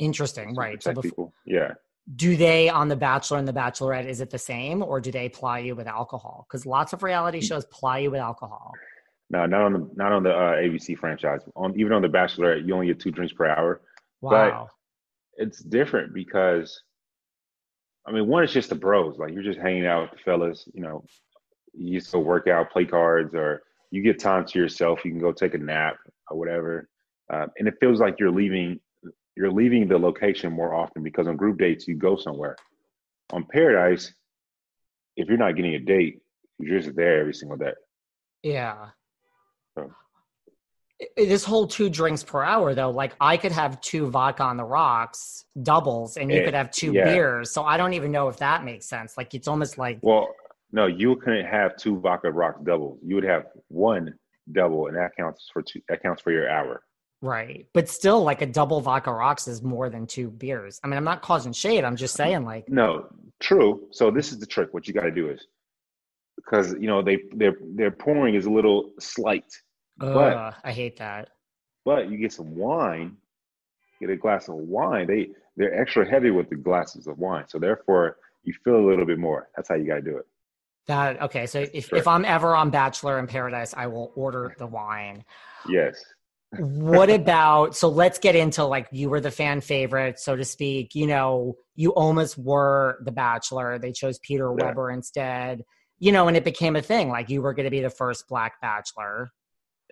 Interesting, right? So people. Yeah. Do they on the Bachelor and the Bachelorette? Is it the same, or do they ply you with alcohol? Because lots of Mm. reality shows ply you with alcohol. No, not on the not on the uh, ABC franchise. On even on the Bachelorette, you only get two drinks per hour. Wow. It's different because, I mean, one is just the bros. Like you're just hanging out with the fellas. You know, you used to work out, play cards, or you get time to yourself. You can go take a nap or whatever, uh, and it feels like you're leaving. You're leaving the location more often because on group dates you go somewhere. On Paradise, if you're not getting a date, you're just there every single day. Yeah. So- This whole two drinks per hour, though, like I could have two vodka on the rocks doubles, and you Eh, could have two yeah. beers. So I don't even know if that makes sense. Like it's almost like Well, no, you couldn't have two vodka rocks doubles. You would have one double, and that counts for two. That counts for your hour. Right, but still, like a double vodka rocks is more than two beers. I mean, I'm not causing shade. I'm just saying, like, No, true. So this is the trick. What you got to do is because you know they their their pouring is a little slight, But- I hate that. but you get some wine, get a glass of wine. They they're extra heavy with the glasses of wine, so therefore you feel a little bit more. That's how you got to do it. That okay. So if if I'm ever on Bachelor in Paradise, I will order the wine. Yes. What about so let's get into like you were the fan favorite so to speak you know you almost were the bachelor they chose peter Yeah. weber instead you know and it became a thing like you were going to be the first black bachelor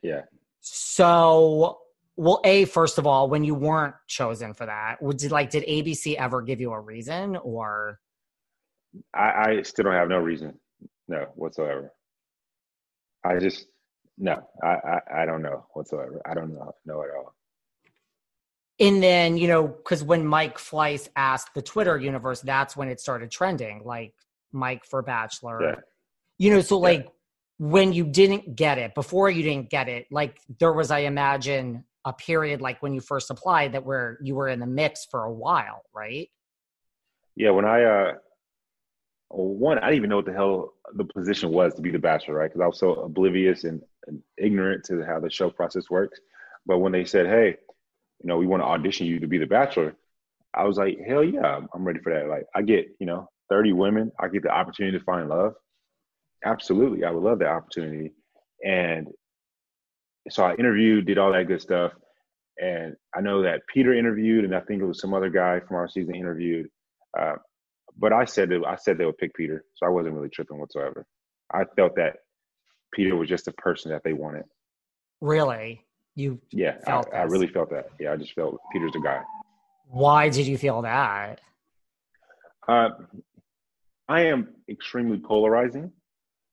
Yeah. so well a first of all when you weren't chosen for that would did like did abc ever give you a reason or I, I still don't have no reason, no whatsoever. I just no, I, I I don't know whatsoever. I don't know know at all. and then you know because when mike fleiss asked the twitter universe that's when it started trending like mike for bachelor Yeah. you know so Yeah. like when you didn't get it before you didn't get it like there was i imagine a period like when you first applied that where you were in the mix for a while, right? Yeah, when I uh one, I didn't even know what the hell the position was to be the bachelor, right? Because I was so oblivious and, and, ignorant to how the show process works. But when they said, "Hey, you know, we want to audition you to be the bachelor," I was like, "Hell yeah, I'm ready for that!" Like, I get, you know, 30 women, I get the opportunity to find love. Absolutely, I would love that opportunity. And so I interviewed, did all that good stuff, and I know that Peter interviewed, and I think it was some other guy from our season interviewed. Uh, but I said that I said they would pick Peter, so I wasn't really tripping whatsoever. I felt that Peter was just the person that they wanted. Really, you? Yeah, I, I, really felt that. Yeah, I just felt Peter's the guy. Why did you feel that? Uh, I am extremely polarizing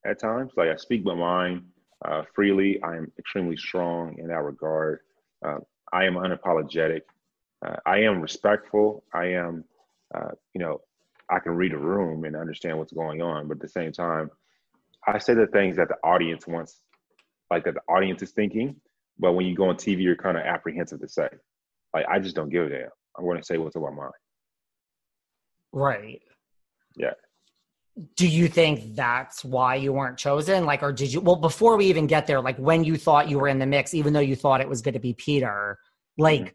at times. Like I speak my mind uh, freely. I am extremely strong in that regard. Uh, I am unapologetic. Uh, I am respectful. I am, uh, you know, I can read a room and understand what's going on. But at the same time, I say the things that the audience wants, like that the audience is thinking. But when you go on TV, you're kind of apprehensive to say. Like, I just don't give a damn. I'm going to say what's on my mind. Right. Yeah. Do you think that's why you weren't chosen? Like, or did you, well, before we even get there, like when you thought you were in the mix, even though you thought it was going to be Peter, like, mm-hmm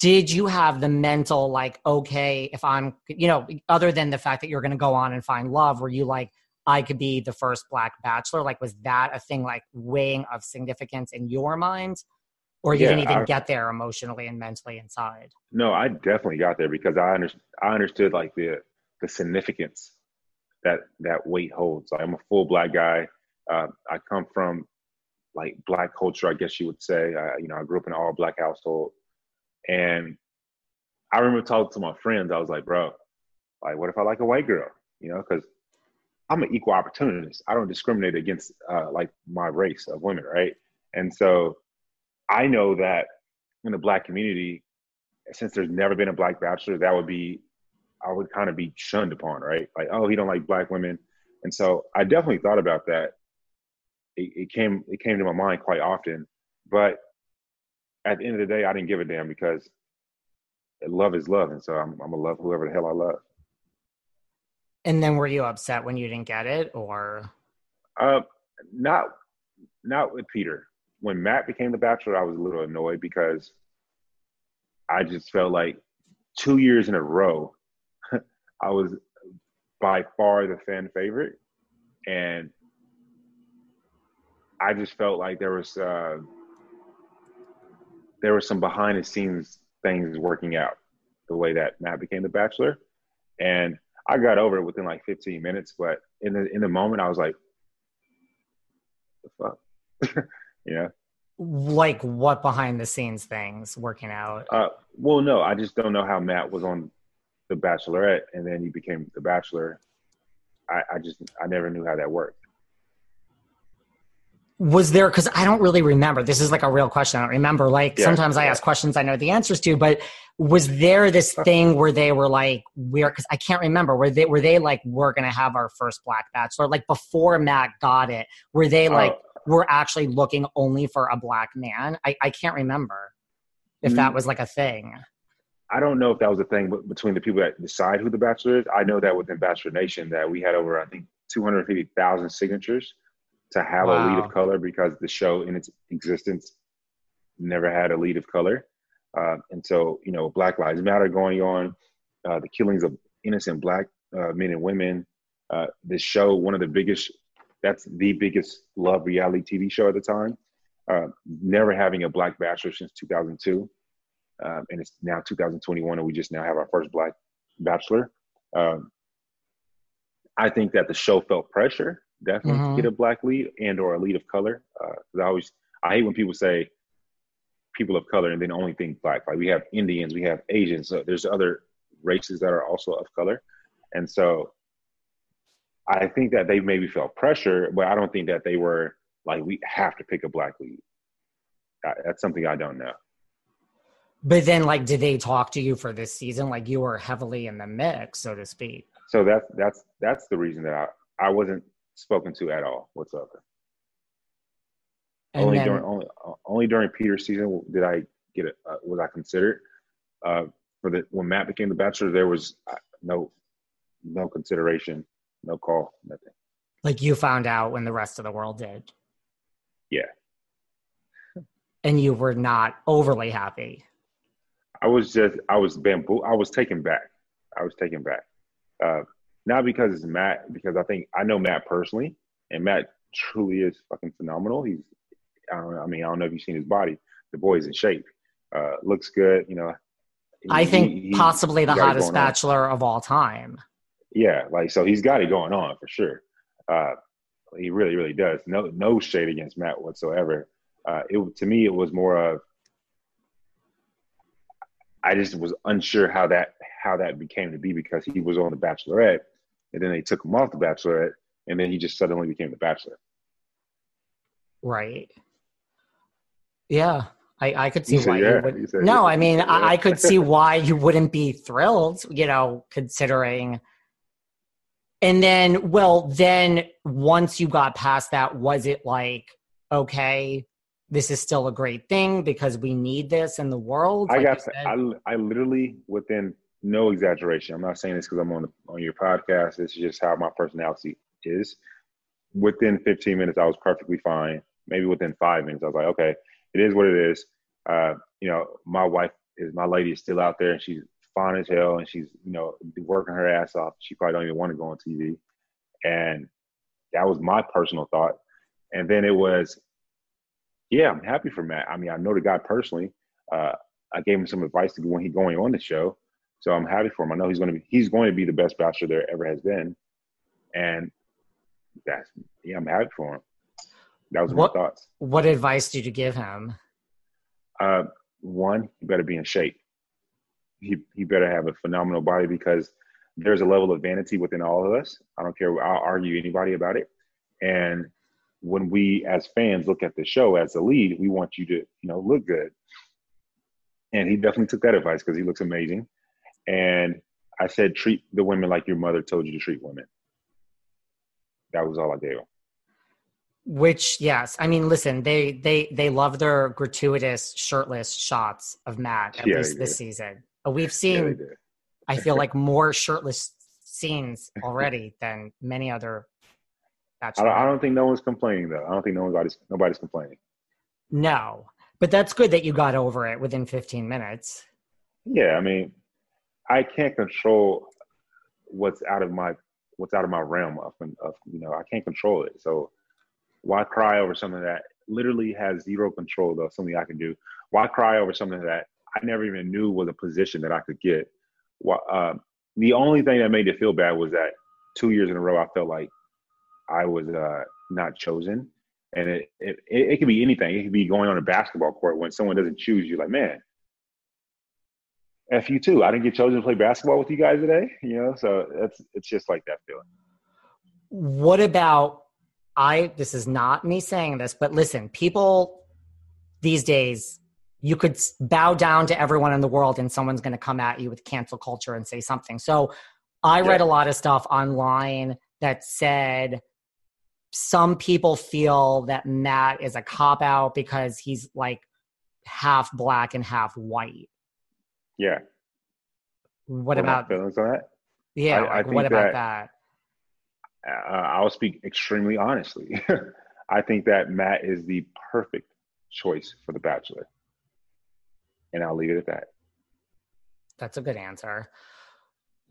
did you have the mental like okay if i'm you know other than the fact that you're going to go on and find love were you like i could be the first black bachelor. Like was that a thing like weighing of significance in your mind? Or you yeah, didn't even I, get there emotionally and mentally inside? No i definitely got there because i understood i understood like the the significance that that weight holds. I'm a full black guy. Uh, i come from like black culture i guess you would say. I, you know i grew up in an all black household. And I remember talking to my friends. I was like, bro, like, what if I like a white girl? You know, because I'm an equal opportunist. I don't discriminate against uh, like my race of women, right? And so I know that in the black community, since there's never been a black bachelor, that would be I would kind of be shunned upon, right? Like, oh, he don't like black women. And so I definitely thought about that. It, it came it came to my mind quite often. But at the end of the day, I didn't give a damn because love is love, and so I'm, I'm gonna love whoever the hell I love. And then, were you upset when you didn't get it, or? Uh, not, not with Peter. When Matt became the Bachelor, I was a little annoyed because I just felt like two years in a row, I was by far the fan favorite, and I just felt like there was. Uh, there were some behind the scenes things working out the way that Matt became the bachelor. And I got over it within like 15 minutes, but in the in the moment I was like, the fuck? yeah. Like what behind the scenes things working out? Uh well no, I just don't know how Matt was on the Bachelorette and then he became the Bachelor. I, I just I never knew how that worked was there because i don't really remember. This is like a real question. I don't remember. Like yeah, sometimes i ask questions i know the answers to but was there this thing where they were like we're because i can't remember. Were they were they like we're gonna have our first black bachelor like before matt got it were they oh. like uh, we're actually looking only for a black man? I, I can't remember if that mm. was like a thing. I don't know if that was a thing between the people that decide who the bachelor is. I know that within Bachelor Nation that we had over, I think, 250,000 signatures to have wow. a lead of color because the show in its existence never had a lead of color. Uh, and so, you know, Black Lives Matter going on, uh, the killings of innocent black uh, men and women. Uh, this show, one of the biggest, that's the biggest love reality TV show at the time. Uh, never having a black bachelor since 2002. Um, and it's now 2021, and we just now have our first black bachelor. Um, I think that the show felt pressure definitely mm-hmm. get a black lead and or a lead of color. Because uh, I always I hate when people say people of color and then only think black. Like we have Indians, we have Asians. So there's other races that are also of color, and so I think that they maybe felt pressure, but I don't think that they were like we have to pick a black lead. That's something I don't know. But then, like, did they talk to you for this season? Like, you were heavily in the mix, so to speak. So that's that's that's the reason that I I wasn't spoken to at all whatsoever. And only then- during only only during Peter's season did I get it. Uh, was I considered uh, for the when Matt became the Bachelor? There was uh, no no consideration, no call, nothing. like you found out when the rest of the world did. Yeah. And you were not overly happy. I was just I was bamboo. I was taken back. I was taken back. Uh, not because it's Matt, because I think I know Matt personally, and Matt truly is fucking phenomenal. He's I know, I mean I don't know if you've seen his body. The boy is in shape. Uh, looks good. You know. I think he- possibly the he hottest going on. bachelor of all time. Yeah, like so he's got it going on for sure. Uh, he really, really does. No, no shade against Matt whatsoever. Uh, it to me, it was more of I just was unsure how that how that became to be because he was on the Bachelorette, and then they took him off the Bachelorette, and then he just suddenly became the Bachelor. Right. Yeah. I, I could see You why yeah. you would No, you I mean, yeah. I, I could see why you wouldn't be thrilled, you know, considering. And then, well, then once you got past that, was it like, okay, this is still a great thing because we need this in the world? I Like got? I I literally within no exaggeration. I'm not saying this because I'm on the, on your podcast. This is just how my personality is. Within 15 minutes, I was perfectly fine. Maybe within five minutes, I was like, okay, it is what it is. Uh, you know, my wife is my lady is still out there, and she's fine as hell, and she's you know working her ass off. She probably don't even want to go on TV, and that was my personal thought. And then it was, yeah, I'm happy for Matt. I mean, I know the guy personally. Uh, I gave him some advice to when he going on the show, so I'm happy for him. I know he's going to be he's going to be the best bachelor there ever has been, and that's yeah, I'm happy for him. That was What- my thoughts. what advice did you give him? Uh, one, he better be in shape. He he better have a phenomenal body because there's a level of vanity within all of us. I don't care. I'll argue anybody about it. And when we as fans look at the show as the lead, we want you to you know look good. And he definitely took that advice because he looks amazing. And I said, treat the women like your mother told you to treat women. That was all I gave. Which, yes, I mean, listen, they they they love their gratuitous shirtless shots of Matt at Yeah, least this season. We've seen, did. I feel like, more shirtless scenes already than many other. I don't, I don't think no one's complaining though. I don't think no nobody's nobody's complaining. No, but that's good that you got over it within 15 minutes. Yeah, I mean, I can't control what's out of my what's out of my realm of, of you know I can't control it. So why cry over something that literally has zero control of something I can do? Why cry over something that I never even knew was a position that I could get? Why, um, the only thing that made it feel bad was that two years in a row I felt like I was uh, not chosen. And it, it it it could be anything. It could be going on a basketball court when someone doesn't choose you. Like, man, F you too. I didn't get chosen to play basketball with you guys today. You know, so that's it's just like that feeling. What about I this is not me saying this, but listen, people these days you could bow down to everyone in the world and someone's going to come at you with cancel culture and say something. So I read a lot of stuff online that said some people feel that Matt is a cop out because he's like half black and half white. Yeah. What about feelings on that? yeah, I- I think what about that- that? Uh, I'll speak extremely honestly. I think that Matt is the perfect choice for The Bachelor, and I'll leave it at that. That's a good answer.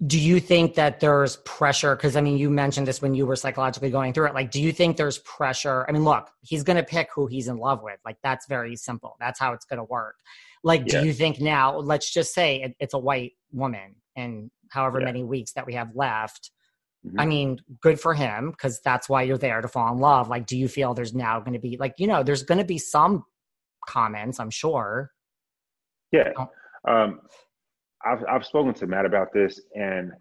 Do you think that there's pressure? Because I mean, you mentioned this when you were psychologically going through it. Like, do you think there's pressure? I mean, look, he's going to pick who he's in love with. Like, that's very simple. That's how it's going to work. Like, do you think now, let's just say it, it's a white woman and however Yeah. many weeks that we have left? Mhm. I mean, good for him because that's why you're there to fall in love. Like, do you feel there's now going to be, like, you know, there's going to be some comments, I'm sure. Yeah. Oh. Um, I've I've spoken to Matt about this, and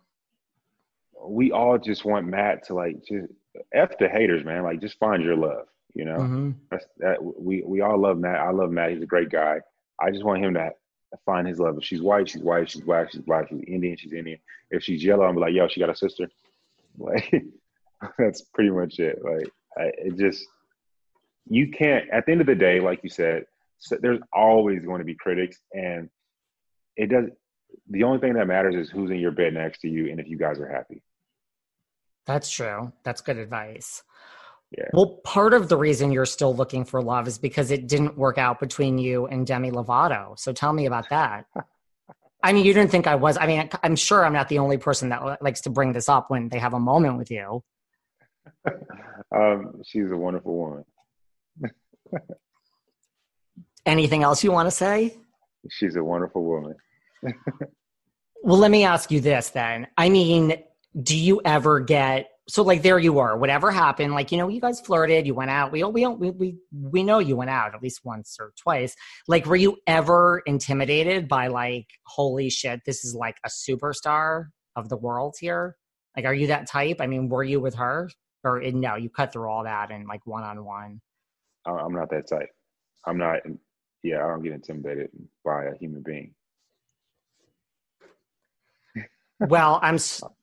we all just want Matt to like just f the haters, man. Like, just find your love. You know, Mhm. That's, that we we all love Matt. I love Matt. He's a great guy. I just want him to find his love. If she's white, she's white. She's black, she's black. She's Indian, she's Indian. If she's yellow, I'm like, yo, she got a sister. Like, that's pretty much it. Like, I, it just you can't. At the end of the day, like you said, so there's always going to be critics, and it does. The only thing that matters is who's in your bed next to you, and if you guys are happy. That's true. That's good advice. Yeah. Well, part of the reason you're still looking for love is because it didn't work out between you and Demi Lovato. So tell me about that. I mean, you didn't think I was. I mean, I'm sure I'm not the only person that likes to bring this up when they have a moment with you. um, she's a wonderful woman. Anything else you want to say? She's a wonderful woman. Well, let me ask you this then. I mean, do you ever get so like there you are whatever happened like you know you guys flirted you went out we we we we, we know you went out at least once or twice. Like were you ever intimidated by like holy shit this is like a superstar of the world here? Like are you that type? I mean were you with her? Or no you cut through all that and like one-on-one. I'm not that type. I'm not yeah i don't get intimidated by a human being well, I'm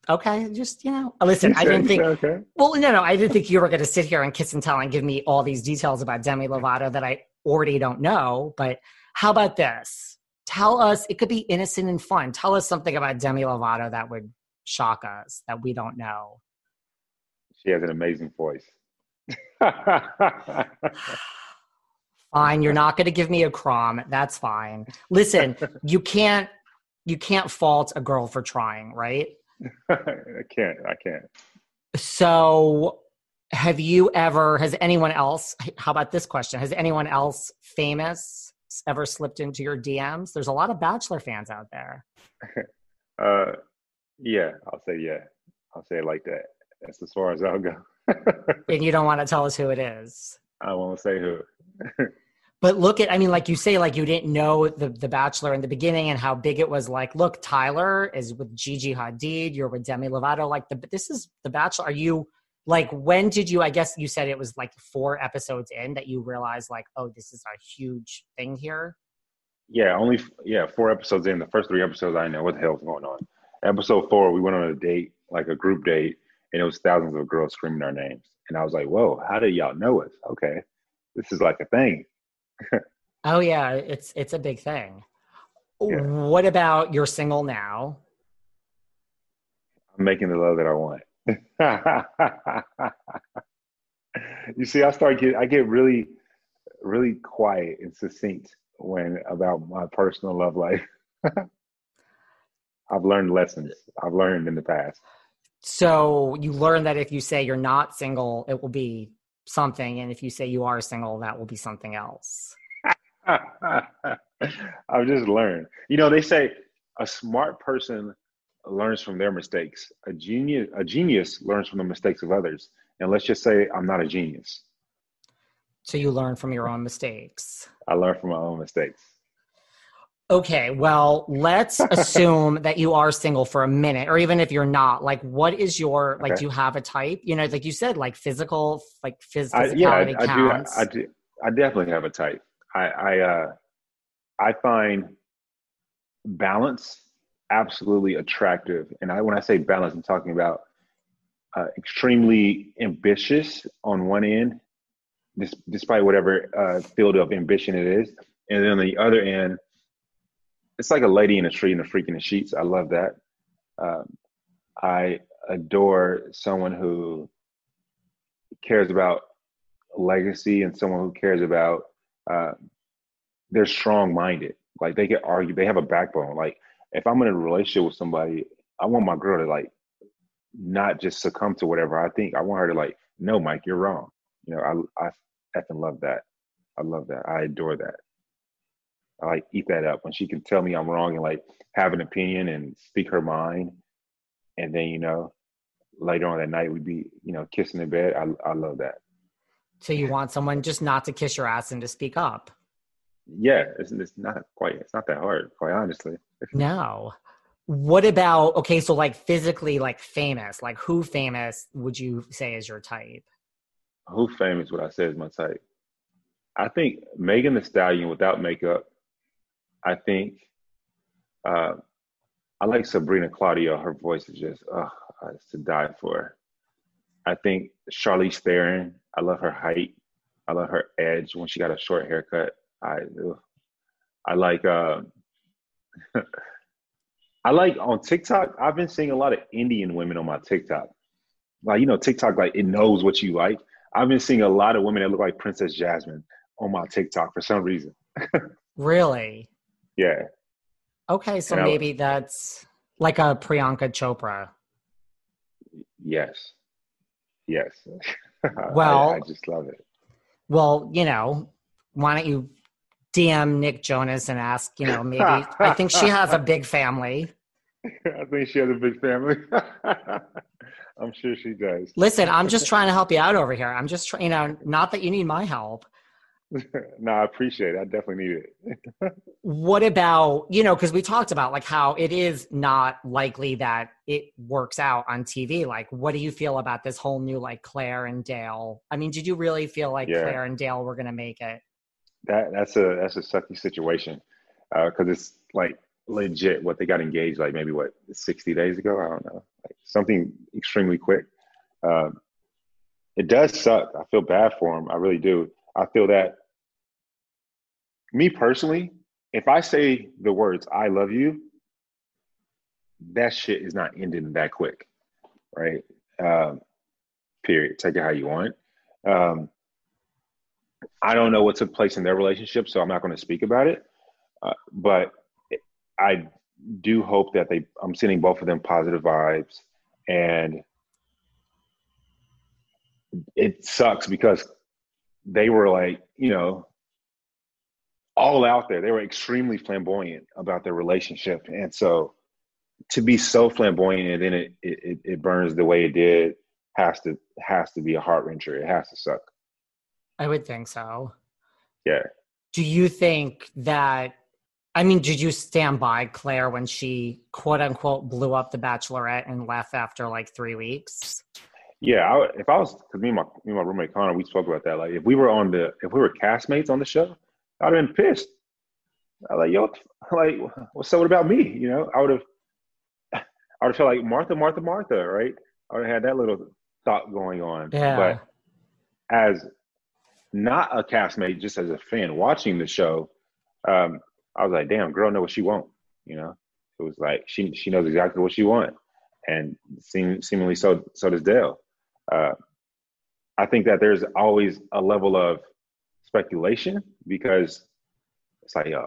okay. Just you know, uh, listen. I didn't think. Okay. Well, no, no, I didn't think you were going to sit here and kiss and tell and give me all these details about Demi Lovato that I already don't know. But how about this? Tell us. It could be innocent and fun. Tell us something about Demi Lovato that would shock us that we don't know. She has an amazing voice. fine. You're not going to give me a crom. That's fine. Listen, you can't you can't fault a girl for trying, right? I can't. I can't. So, have you ever? Has anyone else? How about this question? Has anyone else famous ever slipped into your DMs? There's a lot of Bachelor fans out there. uh, yeah, I'll say yeah. I'll say it like that. That's as far as I'll go. and you don't want to tell us who it is. I won't say who. But look at i mean like you say like you didn't know the the bachelor in the beginning and how big it was. Like look tyler is with gigi hadid. You're with demi lovato. Like the this is the bachelor. Are you like when did you i guess you said it was like four episodes in that you realized like oh this is a huge thing here? Yeah only yeah four episodes in. The first three episodes i know what the hell's going on. Episode four we went on a date like a group date and it was thousands of girls screaming our names. And i was like whoa how did y'all know us? Okay this is like a thing oh yeah, it's it's a big thing. Yeah. What about you're single now? I'm making the love that I want. you see, I start get I get really, really quiet and succinct when about my personal love life. I've learned lessons. I've learned in the past. So you learn that if you say you're not single, it will be something, and if you say you are single, that will be something else. I've just learned. You know, they say a smart person learns from their mistakes. A genius, a genius learns from the mistakes of others. And let's just say I'm not a genius. So you learn from your own mistakes. I learn from my own mistakes. Okay, well, let's assume that you are single for a minute, or even if you're not. Like, what is your like? Okay. Do you have a type? You know, like you said, like physical, like physical. yeah, I, I do. I do. I definitely have a type. I I, uh, I find balance absolutely attractive, and I when I say balance, I'm talking about uh, extremely ambitious on one end, despite whatever uh, field of ambition it is, and then on the other end it's like a lady in a tree and a freak in the sheets. I love that. Um, I adore someone who cares about legacy and someone who cares about uh, they're strong minded. Like they can argue, they have a backbone. Like if I'm in a relationship with somebody, I want my girl to like not just succumb to whatever I think. I want her to like, no, Mike, you're wrong. You know, I I effing love that. I love that. I adore that. I like eat that up when she can tell me I'm wrong and like have an opinion and speak her mind, and then you know later on that night we'd be you know kissing in bed. I I love that. So you want someone just not to kiss your ass and to speak up? Yeah, it's, it's not quite. It's not that hard, quite honestly. no. What about okay? So like physically, like famous, like who famous would you say is your type? Who famous would I say is my type? I think Megan Thee Stallion without makeup I think uh, I like Sabrina Claudio. Her voice is just uh, it's to die for. I think Charlize Theron. I love her height. I love her edge when she got a short haircut. I I like uh, I like on TikTok. I've been seeing a lot of Indian women on my TikTok. Like you know, TikTok like it knows what you like. I've been seeing a lot of women that look like Princess Jasmine on my TikTok for some reason. really? Yeah. Okay, so maybe that's like a Priyanka Chopra. Yes. Yes. Well, I, I just love it. Well, you know, why don't you DM Nick Jonas and ask, you know, maybe I think she has a big family. I think she has a big family. I'm sure she does. Listen, I'm just trying to help you out over here. I'm just trying, you know, not that you need my help. no, I appreciate it. I definitely need it. what about, you know, because we talked about like how it is not likely that it works out on TV. Like, what do you feel about this whole new like Clare and Dale? I mean, did you really feel like yeah. Clare and Dale were going to make it? That that's a that's a sucky situation because uh, it's like legit what they got engaged like maybe what 60 days ago. I don't know, like something extremely quick. Um, it does suck. I feel bad for him. I really do. I feel that me personally, if I say the words "I love you," that shit is not ending that quick, right? Um, period. Take it how you want. Um, I don't know what took place in their relationship, so I'm not going to speak about it. Uh, but I do hope that they. I'm sending both of them positive vibes, and it sucks because they were like, you know, all out there. They were extremely flamboyant about their relationship, and so to be so flamboyant and then it it, it burns the way it did has to has to be a heart wrencher. It has to suck. I would think so. Yeah. Do you think that? I mean, did you stand by Clare when she quote unquote blew up the Bachelorette and left after like three weeks? Yeah, I, if I was, because me and my me and my roommate Connor, we spoke about that. Like, if we were on the, if we were castmates on the show, I'd have been pissed. I like, yo, like, what's up What about me? You know, I would have, I would have felt like Martha, Martha, Martha, right? I would have had that little thought going on. Yeah. But as not a castmate, just as a fan watching the show, um, I was like, damn, girl, know what she want. You know, it was like she she knows exactly what she want, and seem, seemingly so so does Dale uh, I think that there's always a level of speculation because it's like, yo,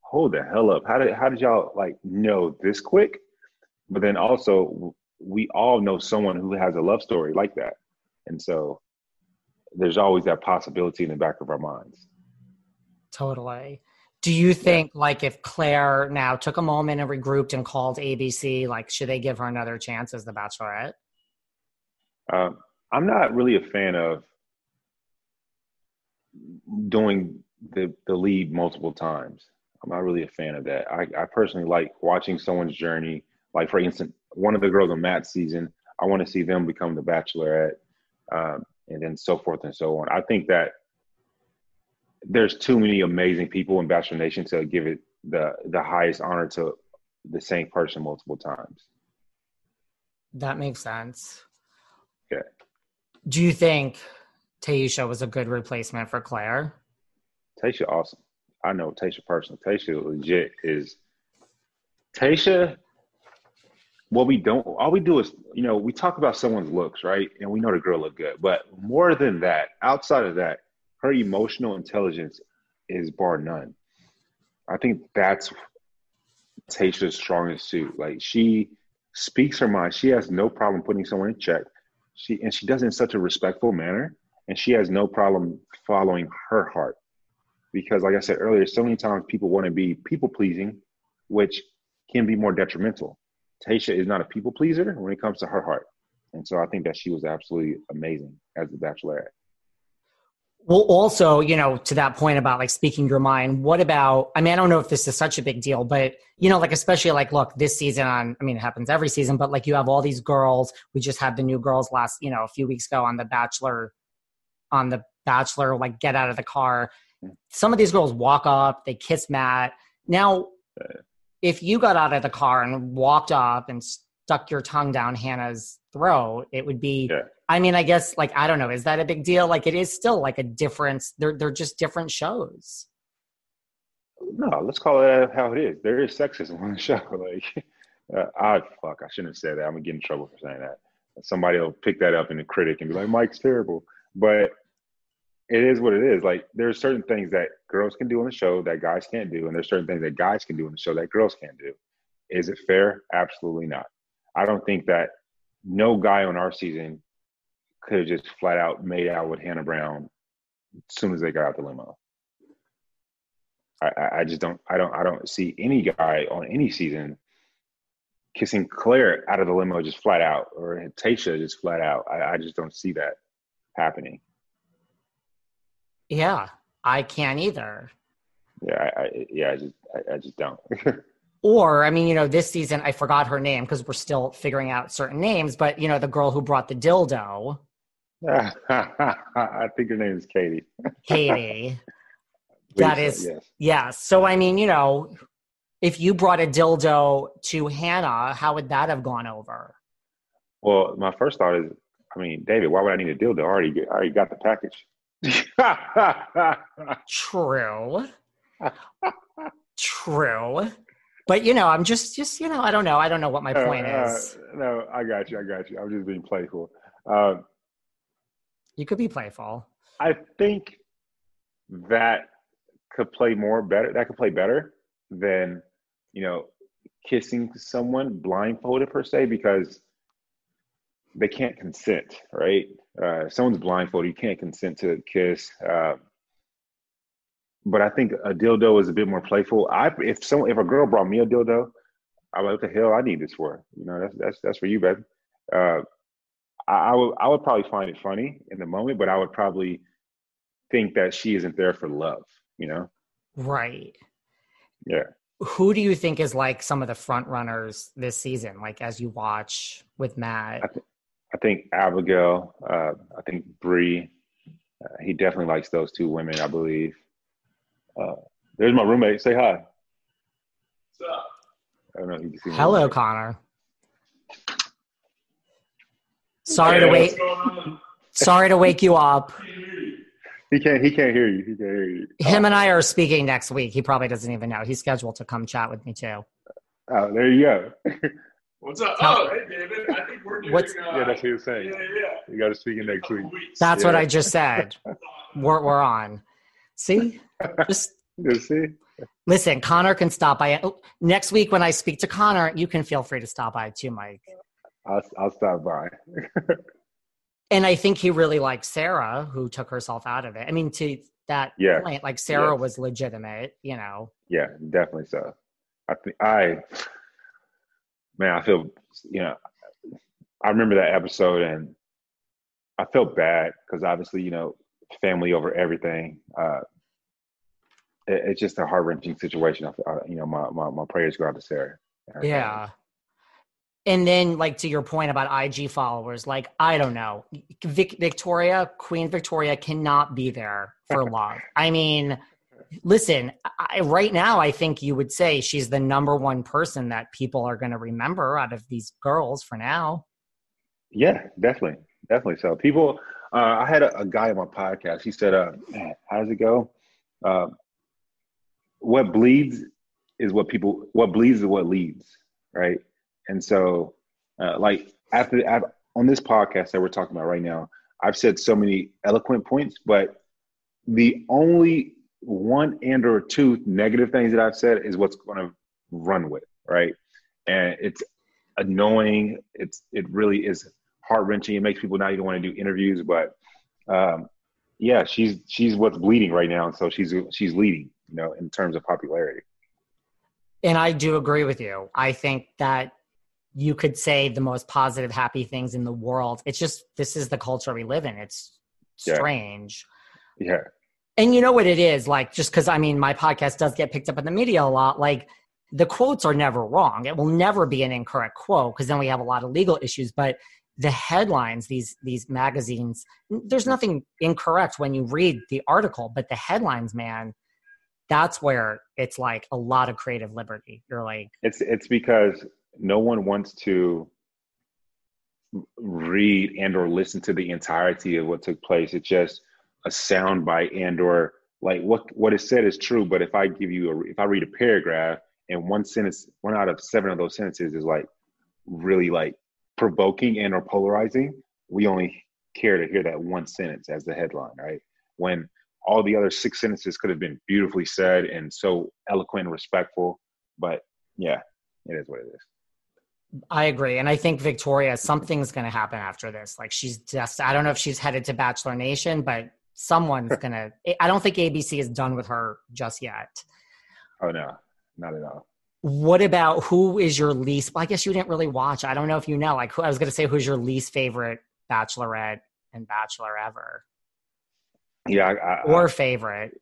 hold the hell up. How did how did y'all like know this quick? But then also we all know someone who has a love story like that. And so there's always that possibility in the back of our minds. Totally. Do you think yeah. like if Clare now took a moment and regrouped and called ABC, like should they give her another chance as the bachelorette? Um, I'm not really a fan of doing the the lead multiple times. I'm not really a fan of that. I, I personally like watching someone's journey. Like for instance, one of the girls on Matt's season, I want to see them become the Bachelorette, um, and then so forth and so on. I think that there's too many amazing people in Bachelor Nation to give it the the highest honor to the same person multiple times. That makes sense. Okay. Do you think Tayshia was a good replacement for Clare? Tayshia, awesome. I know Tayshia personally. Tayshia legit is Tayshia. What we don't, all we do is, you know, we talk about someone's looks, right? And we know the girl look good, but more than that, outside of that, her emotional intelligence is bar none. I think that's Tayshia's strongest suit. Like she speaks her mind. She has no problem putting someone in check she and she does it in such a respectful manner and she has no problem following her heart. Because like i said earlier so many times people want to be people pleasing which can be more detrimental. Tayshia is not a people pleaser when it comes to her heart. And so i think that she was absolutely amazing as the bachelorette. Well, also, you know, to that point about like speaking your mind, what about, I mean, I don't know if this is such a big deal, but, you know, like, especially like, look, this season on, I mean, it happens every season, but like you have all these girls. We just had the new girls last, you know, a few weeks ago on The Bachelor, on The Bachelor, like get out of the car. Some of these girls walk up, they kiss Matt. Now, if you got out of the car and walked up and stuck your tongue down Hannah's throat, it would be. Yeah. I mean, I guess like I don't know. Is that a big deal? Like it is still like a difference. They're they're just different shows. No, let's call it how it is. There is sexism on the show. Like, uh, I fuck, I shouldn't have said that. I'm gonna get in trouble for saying that. Somebody will pick that up in the critic and be like, Mike's terrible. But it is what it is. Like, there's certain things that girls can do on the show that guys can't do, and there's certain things that guys can do on the show that girls can't do. Is it fair? Absolutely not. I don't think that no guy on our season could have just flat out made out with Hannah Brown as soon as they got out the limo. I, I just don't I don't I don't see any guy on any season kissing Clare out of the limo just flat out or Tayshia just flat out. I, I just don't see that happening. Yeah, I can't either. Yeah, I, I yeah, I just I, I just don't. or i mean you know this season i forgot her name because we're still figuring out certain names but you know the girl who brought the dildo I think her name is Katie. katie that is yes. yeah so i mean you know if you brought a dildo to hannah how would that have gone over Well, my first thought is, I mean, David, why would I need a dildo? I already I already got the package. true true but you know i'm just just you know i don't know i don't know what my point Uh, is no, I got you. I got you. I'm just being playful. Uh, you could be playful I think that could play more better. That could play better than you know kissing someone blindfolded per se because they can't consent, right? Uh, someone's blindfolded, you can't consent to a kiss. Uh, but I think a dildo is a bit more playful. I if someone if a girl brought me a dildo, I'm like, what the hell I need this for? You know, that's that's that's for you, baby. Uh, I, I would I would probably find it funny in the moment, but I would probably think that she isn't there for love. You know? right Yeah. who do you think is like some of the front runners this season like as you watch with matt I think Abigail. Uh, I think Bree. Uh, he definitely likes those two women, I believe. Uh, there's my roommate. Say hi. What's up? I don't know if you can see. my hello roommate. connor sorry to wait What's going on? sorry to wake you up I can't hear you. He can't. He can't hear you. He can't hear you. him and i are speaking next week he probably doesn't even know he's scheduled to come chat with me too Oh, there you go. What's up? Tell- oh, hey, David. I think we're doing. What's- uh, yeah, that's what you're saying. Yeah, yeah. You got to speak in In next week. couple weeks. that's what i just said we're, we're on see just You see? listen connor can stop by oh, next week when i speak to connor you can feel free to stop by too mike I'll, I'll stop by. and I think he really liked Sarah, who took herself out of it. I mean, to that Yeah. point, like Sarah Yes. was legitimate, you know. Yeah, definitely so. I think I, man, I feel, you know, I remember that episode and I felt bad because obviously, you know, family over everything. Uh, it, it's just a heart wrenching situation. I, I, you know, my, my my prayers go out to Sarah. and her family. Yeah. And then, like to your point about IG followers, like I don't know, Vic- Victoria, Queen Victoria cannot be there for love. I mean, listen, I, right now, I think you would say she's the number one person that people are going to remember out of these girls for now. Yeah, definitely, definitely. So people, uh, I had a, a guy on my podcast. He said, uh, "Man, how does it go? Uh, what bleeds is what people. What bleeds is what leads, right? And so, uh, like after, after on this podcast that we're talking about right now, I've said so many eloquent points, but the only one and or two negative things that I've said is what's going to run with, right? And it's annoying. It's it really is heart wrenching. It makes people not even want to do interviews. But um, yeah, she's she's what's bleeding right now, and so she's she's leading, you know, in terms of popularity. And I do agree with you. I think that you could say the most positive, happy things in the world. It's just this is the culture we live in. It's Yeah. strange. Yeah, And you know what it is like, just because I mean, my podcast does get picked up in the media a lot. Like, the quotes are never wrong. It will never be an incorrect quote because then we have a lot of legal issues. But the headlines, these these magazines, there's nothing incorrect when you read the article, but the headlines, man, that's where it's like a lot of creative liberty. You're like, it's it's because no one wants to read and or listen to the entirety of what took place. It's just a sound bite and or like what what is said is true. But if I give you a if I read a paragraph and one sentence, one out of seven of those sentences is like really like provoking and or polarizing, we only care to hear that one sentence as the headline, right? When all the other six sentences could have been beautifully said and so eloquent and respectful. But yeah, it is what it is. I agree. And I think Victoria, something's going to happen after this. Like she's just, I don't know if she's headed to Bachelor Nation, but someone's to, I don't think ABC is done with her just yet. Oh, no, not at all. What about who is your least? Well, I guess you didn't really watch. I don't know if you know. Like, who, I was to say, who's your least favorite Bachelorette and Bachelor ever? Yeah, I, I, or favorite.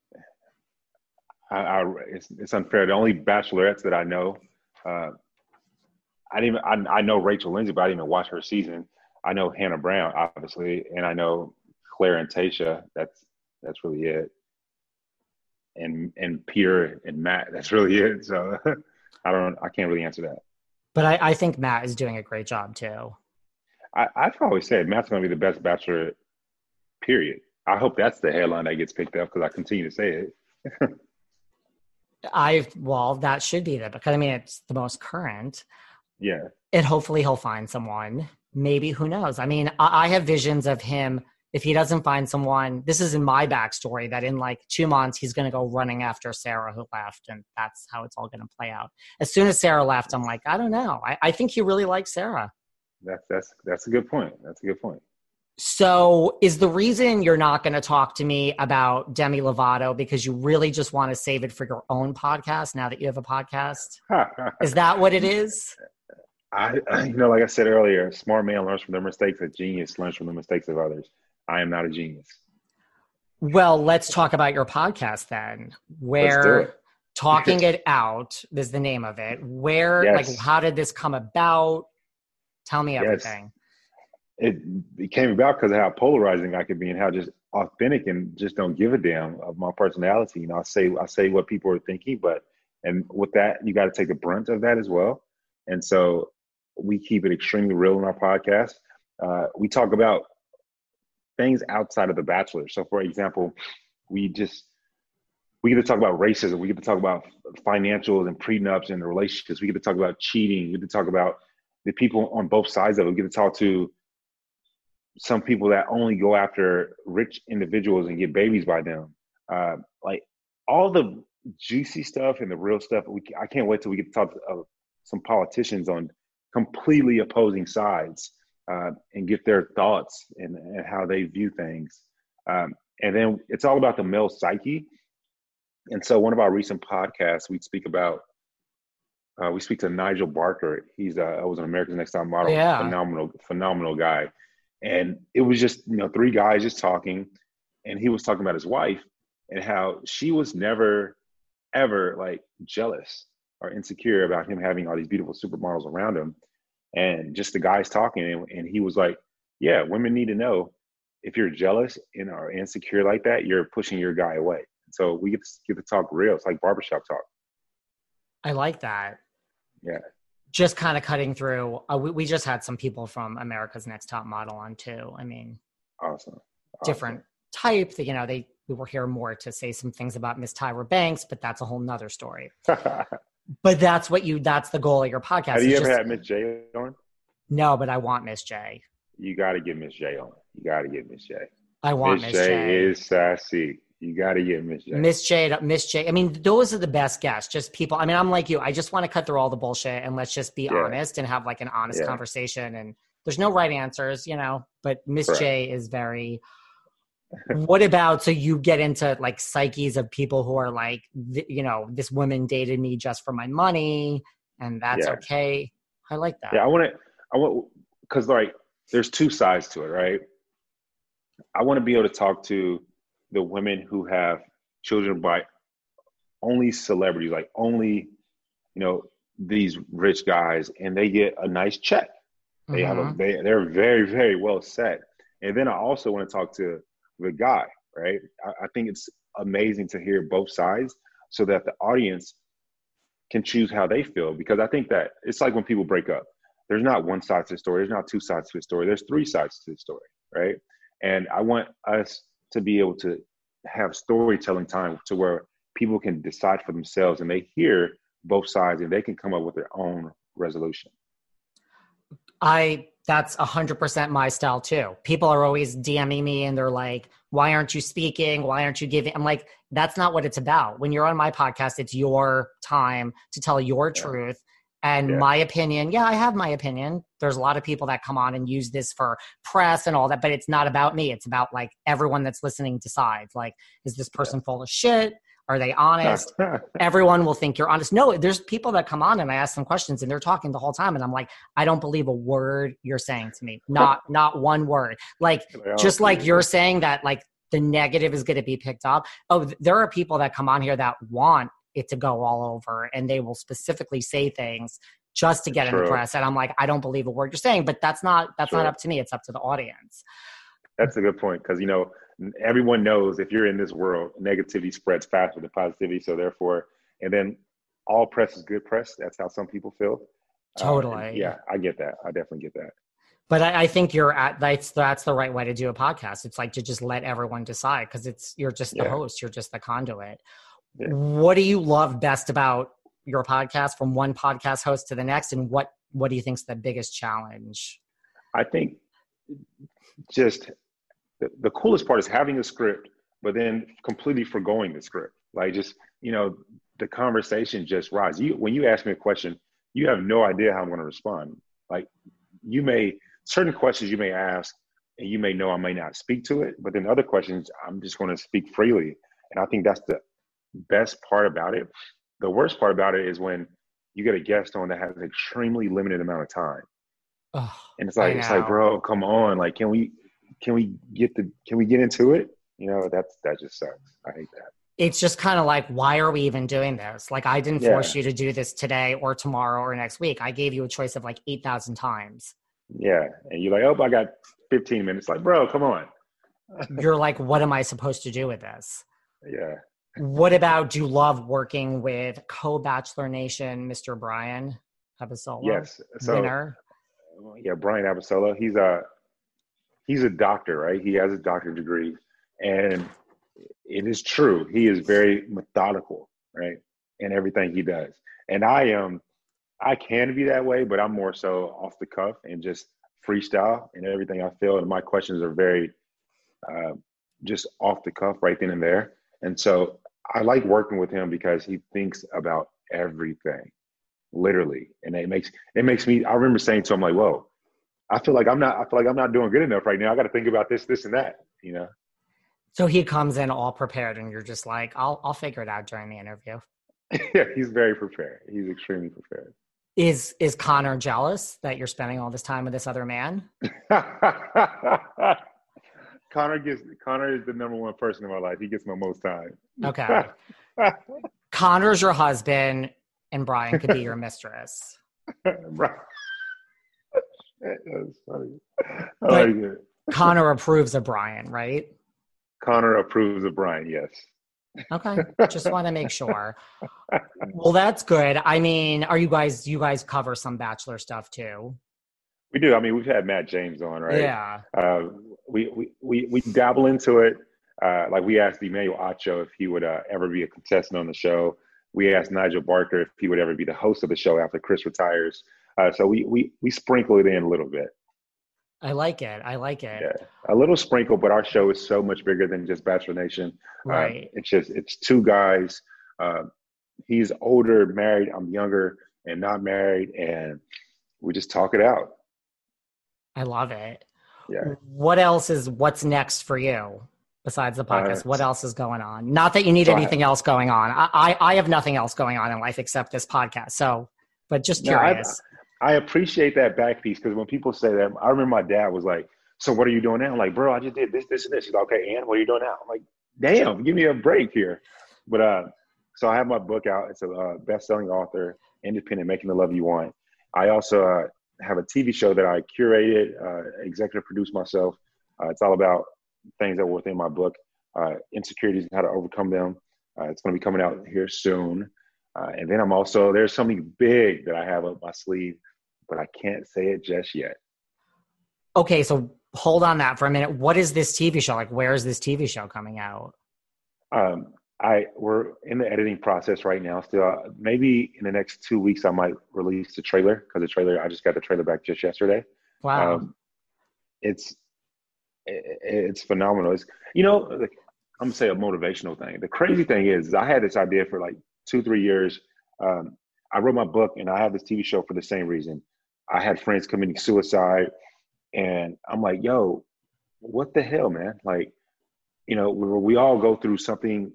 I, I, it's, it's, unfair. The only bachelorettes that I know, uh, I didn't. Even, I, I know Rachel Lindsay, but I didn't even watch her season. I know Hannah Brown, obviously, and I know Clare and Tayshia. That's that's really it. And and Peter and Matt. That's really it. So I don't. I can't really answer that. But I, I think Matt is doing a great job too. I, I've always said Matt's going to be the best bachelor. Period. I hope that's the headline that gets picked up because I continue to say it. I well, that should be the because I mean it's the most current. Yeah. And hopefully he'll find someone. Maybe who knows? I mean, I, I have visions of him if he doesn't find someone. This is in my backstory that in like two months he's going to go running after Sarah who left, and that's how it's all going to play out. As soon as Sarah left, I'm like, I don't know. I, I think he really likes Sarah. That's that's that's a good point. That's a good point. So, is the reason you're not going to talk to me about Demi Lovato because you really just want to save it for your own podcast now that you have a podcast? is that what it is? I, you know, like I said earlier, smart man learns from their mistakes. A genius learns from the mistakes of others. I am not a genius. Well, let's talk about your podcast then. Where talking it out is the name of it. Where, yes. like, how did this come about? Tell me everything. Yes it, it came about because of how polarizing I could be and how just authentic and just don't give a damn of my personality. You know, I say I say what people are thinking, but and with that, you got to take the brunt of that as well. And so we keep it extremely real in our podcast. Uh, we talk about things outside of the Bachelor. So, for example, we just we get to talk about racism. We get to talk about financials and prenups and the relationships. We get to talk about cheating. We get to talk about the people on both sides of it. We get to talk to some people that only go after rich individuals and get babies by them. Uh, like all the juicy stuff and the real stuff. We, I can't wait till we get to talk to uh, some politicians on completely opposing sides uh, and get their thoughts and, and, how they view things. Um, and then it's all about the male psyche. And so, one of our recent podcasts, we speak about. Uh, we speak to Nigel Barker. He's uh, was an America's Next Top Model, yeah. phenomenal, phenomenal guy. And it was just, you know, three guys just talking. And he was talking about his wife and how she was never, ever like jealous or insecure about him having all these beautiful supermodels around him. And just the guys talking. And, and he was like, yeah, women need to know if you're jealous and are insecure like that, you're pushing your guy away. So we get to get to talk real. It's like barbershop talk. I like that. Yeah just kind of cutting through. Uh, we, we just had some people from America's Next Top Model on too. I mean, awesome. awesome. Different type. That, you know, they we were here more to say some things about Miss Tyra Banks, but that's a whole nother story. but that's what you. That's the goal of your podcast. Have you ever just, had Miss J on? No, but I want Miss J. You got to get Miss J on. You got to get Miss J. I want Miss J. J. Is sassy. You got to get Miss J. Miss J. Miss J. I mean, those are the best guests. Just people. I mean, I'm like you. I just want to cut through all the bullshit and let's just be yeah. honest and have like an honest yeah. conversation. And there's no right answers, you know. But Miss. J is very. What about so you get into like psyches of people who are like, you know, this woman dated me just for my money, and that's yeah. okay. I like that. Yeah, I want to. I want because like there's two sides to it, right? I want to be able to talk to the women who have children by only celebrities, like only, you know, these rich guys, and they get a nice check. They mm-hmm. have a mm-hmm. they they're very very well set. And then I also want to talk to the guy, right? I, I think it's amazing to hear both sides so that the audience can choose how they feel because I think that it's like when people break up. there's not one side to the story. There's not two sides to the story. There's three sides to the story, right? And I want us to be able to have storytelling time to where people can decide for themselves and they hear both sides and they can come up with their own resolution. I that's a hundred percent my style too. People are always DMing me and they're like, "Why aren't you speaking? Why aren't you giving?" I'm like, "That's not what it's about. When you're on my podcast, it's your time to tell your yeah. truth." And yeah. my opinion, yeah, I have my opinion. There's a lot of people that come on and use this for press and all that, but it's not about me. It's about like everyone that's listening decides. Like, is this person yeah. full of shit? Are they honest? Everyone will think you're honest. No, there's people that come on and I ask them questions and they're talking the whole time and I'm like, I don't believe a word you're saying to me. Not not one word. Like just like you're saying that like the negative is going to be picked up. Oh, there are people that come on here that want it to go all over and they will specifically say things just to get True. in the press and i'm like i don't believe a word you're saying but that's not that's True. not up to me it's up to the audience that's a good point because you know everyone knows if you're in this world negativity spreads faster than positivity so therefore and then all press is good press. That's how some people feel. Um, totally. um, yeah i get that. I definitely get that. But I, I, think you're at that's that's the right way to do a podcast. It's like to just let everyone decide because it's you're just the yeah. host you're just the conduit. Yeah. What do you love best about your podcast from one podcast host to the next, and what what do you think is the biggest challenge? I think just the, the coolest part is having a script, but then completely foregoing the script. Like just you know, the conversation just rises. You when you ask me a question, you have no idea how I'm going to respond. Like you may certain questions you may ask, and you may know I may not speak to it, but then other questions I'm just going to speak freely. And I think that's the best part about it. The worst part about it is when you get a guest on that has an extremely limited amount of time. Oh, and it's like it's like, bro, come on. Like, can we can we get the can we get into it? You know, that's that just sucks. I hate that. It's just kind of like, why are we even doing this? Like, I didn't force you to do this today or tomorrow or next week. I gave you a choice of like eight thousand times. Yeah, and you're like, oh, I got fifteen minutes. Like, bro, come on. you're like, what am I supposed to do with this? Yeah, what about do you love working with co-bachelor nation, Mr. Brian Abasolo? Yes. So, winner. Yeah, Brian Abasolo. He's a he's a doctor, right? He has a doctorate degree. And it is true. He is very methodical, right? In everything he does. And I am I can be that way, but I'm more so off the cuff and just freestyle and everything I feel. And my questions are very uh, just off the cuff right then and there. And so I like working with him because he thinks about everything, literally, and it makes it makes me. I remember saying to him like, "Whoa, I feel like I'm not. I feel like I'm not doing good enough right now. I got to think about this, this, and that." You know. So he comes in all prepared, and you're just like, "I'll I'll figure it out during the interview." yeah, he's very prepared. He's extremely prepared. Is is Connor jealous that you're spending all this time with this other man? Connor gets Connor is the number one person in my life. He gets my most time. Okay. Connor's your husband, and Brian could be your mistress. right. That's funny. Like Connor approves of Brian, right? Connor approves of Brian, yes. Okay. Just want to make sure. Well, that's good. I mean, are you guys you guys cover some bachelor stuff too? We do. I mean, we've had Matt James on, right? Yeah. Uh, we, we, we, we dabble into it. Uh, like we asked Emmanuel Acho if he would uh, ever be a contestant on the show. We asked Nigel Barker if he would ever be the host of the show after Chris retires. Uh, so we, we, we sprinkle it in a little bit. I like it. I like it. Yeah, a little sprinkle, but our show is so much bigger than just Bachelor Nation. Uh, right. it's just it's two guys. Uh, he's older, married. I'm younger and not married, and we just talk it out. I love it. Yeah. What else is what's next for you besides the podcast? Uh, what else is going on? Not that you need so anything I, else going on. I, I, I have nothing else going on in life except this podcast. So, but just curious. No, I, appreciate that back piece because when people say that, I remember my dad was like, "So what are you doing now?" I'm like, "Bro, I just did this, this, and this." He's like, "Okay, and what are you doing now?" I'm like, "Damn, give me a break here." But uh, so I have my book out. It's a uh, best-selling author, independent, making the love you want. I also uh, have a TV show that I curated, uh, executive produced myself. Uh, it's all about things that were within my book, uh, insecurities and how to overcome them. Uh, it's going to be coming out here soon. Uh, and then I'm also, there's something big that I have up my sleeve but I can't say it just yet. Okay, so hold on that for a minute. What is this TV show? Like, where is this TV show coming out? Um, I we're in the editing process right now. Still, uh, maybe in the next two weeks, I might release the trailer because the trailer I just got the trailer back just yesterday. Wow. Um, it's it, it's phenomenal. It's you know like, I'm gonna say a motivational thing. The crazy thing is, I had this idea for like two three years. Um, I wrote my book and I have this TV show for the same reason. I had friends committing suicide, and I'm like, yo, what the hell, man? Like, you know, we, we all go through something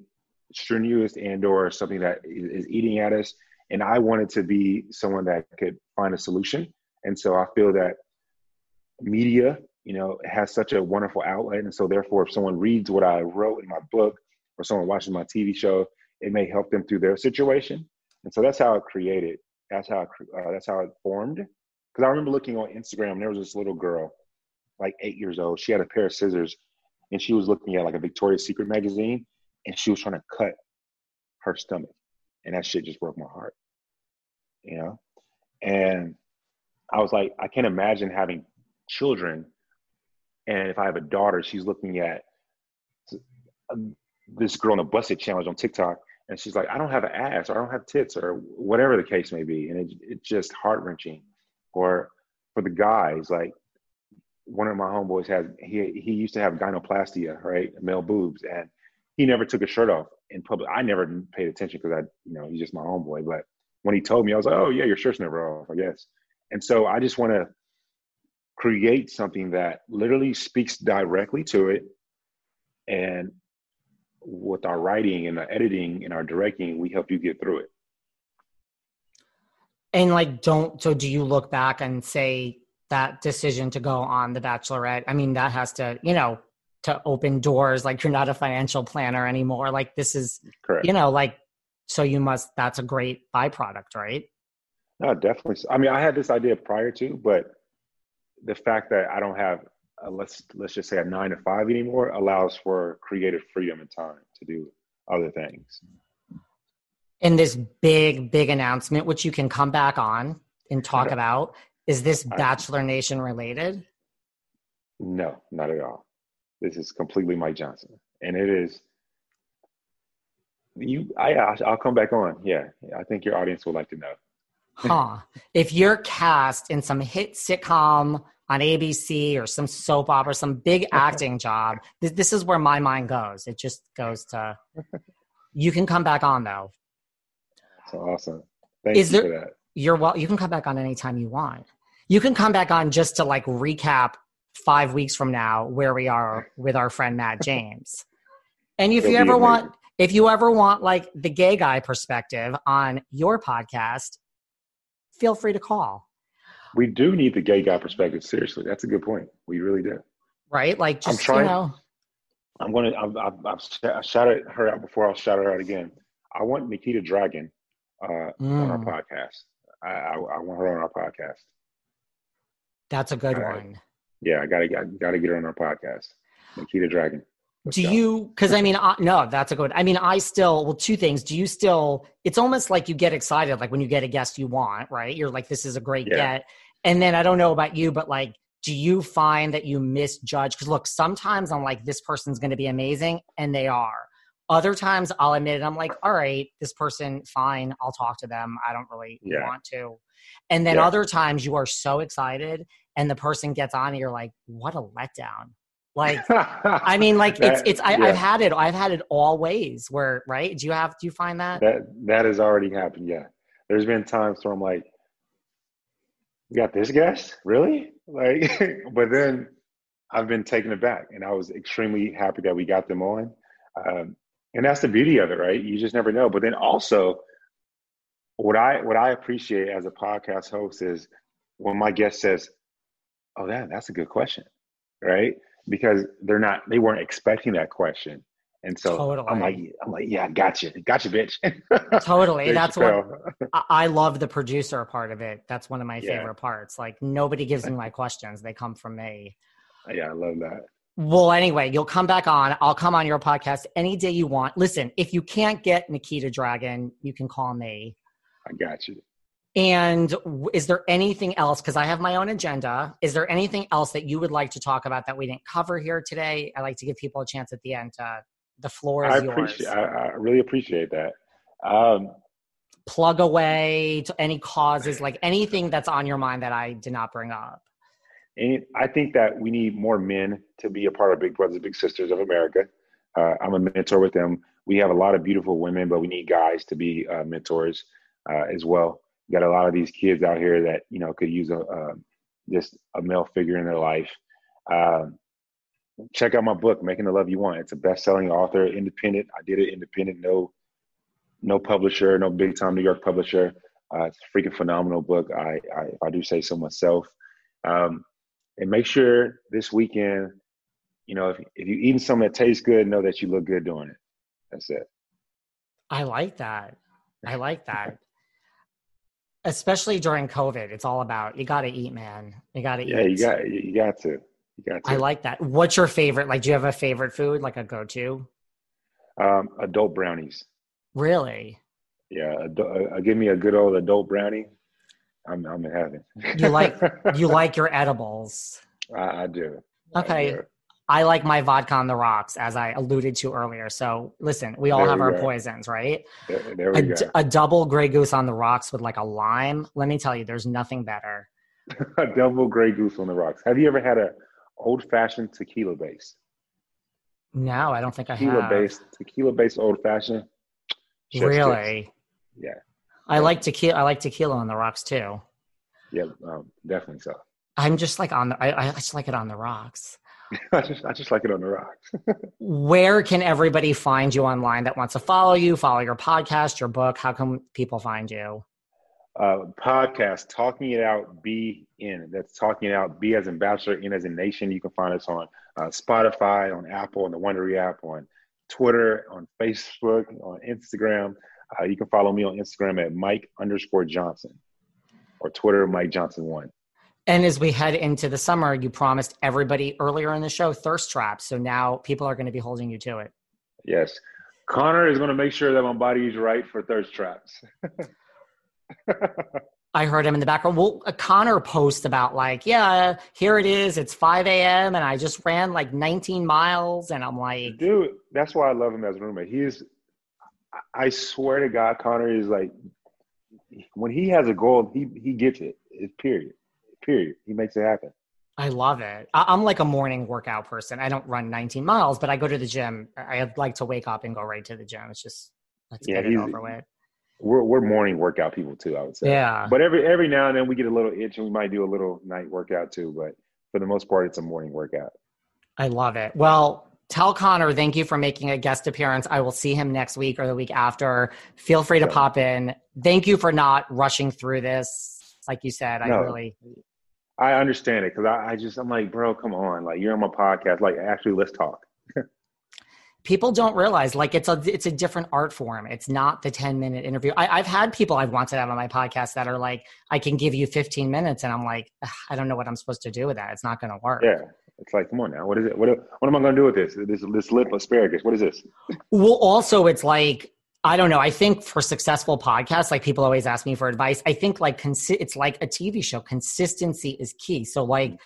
strenuous and or something that is eating at us and i wanted to be someone that could find a solution and so i feel that media you know has such a wonderful outlet and so therefore if someone reads what i wrote in my book or someone watches my tv show it may help them through their situation. And so that's how it created that's how it, uh, that's how it formed. Because i remember looking on instagram there was this little girl like eight years old. She had a pair of scissors and she was looking at like a victoria's secret magazine and she was trying to cut her stomach. And that shit just broke my heart you know? And i was like i can't imagine having children. And if i have a daughter she's looking at this girl on the busted challenge on tiktok and she's like i don't have an ass or i don't have tits or whatever the case may be and it, it's just heart-wrenching or for the guys like one of my homeboys has he he used to have gynecomastia right male boobs and he never took his shirt off in public. I never paid attention because I, you know, he's just my homeboy. But when he told me, I was like, oh yeah, your shirt's never off, I guess. And so I just want to create something that literally speaks directly to it. And with our writing and the editing and our directing, we help you get through it. And like, don't, so do you look back and say that decision to go on The Bachelorette? I mean, that has to, you know, to open doors like you're not a financial planner anymore like this is Correct. you know like so you must that's a great byproduct right no definitely i mean i had this idea prior to but the fact that i don't have let's let's just say a nine to five anymore allows for creative freedom and time to do other things in this big big announcement which you can come back on and talk about is this bachelor nation related no not at all this is completely Mike Johnson, and it is. You, I, I'll come back on. Yeah, I think your audience would like to know. huh? If you're cast in some hit sitcom on ABC or some soap opera, some big acting job, this, this is where my mind goes. It just goes to. You can come back on though. That's awesome. Thank Is you there- for that. You're well. You can come back on anytime you want. You can come back on just to like recap five weeks from now where we are with our friend Matt James. And if It'll you ever amazing. want, if you ever want like the gay guy perspective on your podcast, feel free to call. We do need the gay guy perspective. Seriously, that's a good point. We really do. Right? Like I'm just you trying- know, I'm gonna. I've, I've, I've sh- I shouted her out before. I'll shout her out again. I want Nikita Dragun uh, on our Mm. podcast. I, I, I want her on our podcast. that's a good one. Yeah, I gotta, got gotta get her on our podcast. Nikita Dragun. Let's Do go. you? Because I mean, I, no, that's a good. I mean, I still. Well, two things. Do you still? It's almost like you get excited, like when you get a guest you want, right? You're like, this is a great Yeah. get. And then I don't know about you, but like, do you find that you misjudge? Because look, sometimes I'm like, this person's going to be amazing, and they are. Other times I'll admit it. I'm like, all right, this person, fine. I'll talk to them. I don't really Yeah. want to. And then Yeah. other times you are so excited, and the person gets on, and you're like, what a letdown. Like I mean, like it's That- it's I, yeah. I've had it. I've had it all ways. Where right? Do you have? Do you find that? that that has already happened. Yeah, there's been times where I'm like, "You got this guest, really?" Like, but then I've been taken aback, and I was extremely happy that we got them on. Um, and that's the beauty of it, right? You just never know. But then also, what I what I appreciate as a podcast host is when my guest says, "Oh, that that's a good question," right? Because they're not they weren't expecting that question. And so Totally. I'm like, I'm like, yeah, gotcha, gotcha, bitch. Totally. That's what I, love. The producer part of it. That's one of my Yeah. favorite parts. Like nobody gives me my questions; they come from me. Yeah, I love that. Well, anyway, you'll come back on. I'll come on your podcast any day you want. Listen, if you can't get Nikita Dragun, you can call me. I got you. And is there anything else? Because I have my own agenda. Is there anything else that you would like to talk about that we didn't cover here today? I like to give people a chance at the end. To, the floor is I yours. appreciate. I, I really appreciate that. Um, Plug away to any causes, like anything that's on your mind that I did not bring up. and I think that we need more men to be a part of Big Brothers Big Sisters of America. Uh, I'm a mentor with them. We have a lot of beautiful women, but we need guys to be uh, mentors uh, as well. We got a lot of these kids out here that you know could use a um just a male figure in their life. Um, check out my book, Making the Love You Want. It's a best-selling author, independent. I did it independent, no, no publisher, no big-time New York publisher. Uh, it's a freaking phenomenal book. I, I, if I do say so myself. Um, and make sure this weekend, you know, if if you're eating something that tastes good, know that you look good doing it. That's it. I like that. I like that. Especially during COVID, it's all about you got to eat, man. You got to Yeah, eat. you you you got. You got to. I like that. What's your favorite? Like, do you have a favorite food, like a go-to? um, adult brownies. Really? Yeah, uh, give me a good old adult brownie. I'm I'm in heaven. You like you like your edibles. I, I do. I Okay. do. I like my vodka on the rocks, as I alluded to earlier. So listen, we all There have we our go. poisons, right? There, there we A, go. a double Grey Goose on the rocks with like a lime. Let me tell you, there's nothing better. a double grey goose on the rocks. Have you ever had a old fashioned tequila base? No, I don't think I have. Tequila based tequila based old fashioned. Really? Yeah. I like tequila. I like tequila on the rocks too. Yeah, um, definitely so. I'm just like on the. I, I just like it on the rocks. I just I just like it on the rocks. Where can everybody find you online that wants to follow you, follow your podcast, your book? How can people find you? Uh, podcast, Talking It Out, Be In. That's Talking It Out, B as in Bachelor, In as in Nation. You can find us on uh, Spotify, on Apple, on the Wondery app, on Twitter, on Facebook, on Instagram. Uh, you can follow me on Instagram at Mike underscore Johnson or Twitter, Mike Johnson one. And as we head into the summer, you promised everybody earlier in the show thirst traps. So now people are going to be holding you to it. Yes. Connor is going to make sure that my body is right for thirst traps. I heard him in the background. Well, a Connor post about like, yeah, here it is. It's 5 a.m. and I just ran like 19 miles. And I'm like, Dude, that's why I love him as a roommate. He is, I swear to God, Connor is like, when he has a goal, he he gets it. It's period. Period. He makes it happen. I love it. I- I'm like a morning workout person. I don't run 19 miles, but I go to the gym. I like to wake up and go right to the gym. It's just, let's Yeah, get it over with. We're we're morning workout people too. I would say. Yeah. But every every now and then we get a little itch and we might do a little night workout too. But for the most part, it's a morning workout. I love it. Well, tell Connor, thank you for making a guest appearance. I will see him next week or the week after. Feel free to Yeah. pop in. Thank you for not rushing through this. Like you said, I No. really, I understand it because I, I just I'm like, bro, come on, like you're on my podcast. Like actually, let's talk. People don't realize like it's a it's a different art form. It's not the 10 minute interview. I, I've had people I've wanted to have on my podcast that are like, I can give you 15 minutes, and I'm like, I don't know what I'm supposed to do with that. It's not going to work. Yeah. It's like, come on now. What is it? What what am I going to do with this? This this lip asparagus. What is this? Well, also, it's like I don't know. I think for successful podcasts, like people always ask me for advice. I think like consi- it's like a TV show. Consistency is key. So like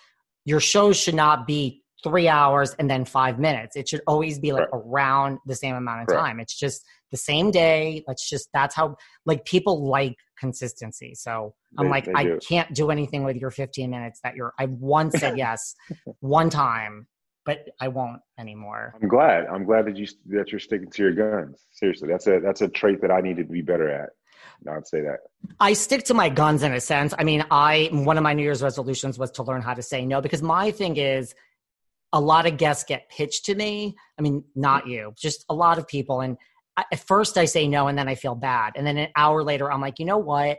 your shows should not be three hours and then five minutes. It should always be like Correct. around the same amount of time. It's just the same day. Let's just that's how like people like consistency. So I'm They- like they I do. can't do anything with your 15 minutes that you're. I once said yes, one time, but I won't anymore. I'm glad. I'm glad that you that you're sticking to your guns. Seriously, that's a that's a trait that I need to be better at. I'd say that. I stick to my guns in a sense. I mean, I one of my New Year's resolutions was to learn how to say no because my thing is a lot of guests get pitched to me. I mean, not mm. you, just a lot of people. And I, at first I say no and then I feel bad. And then an hour later, I'm like, you know what?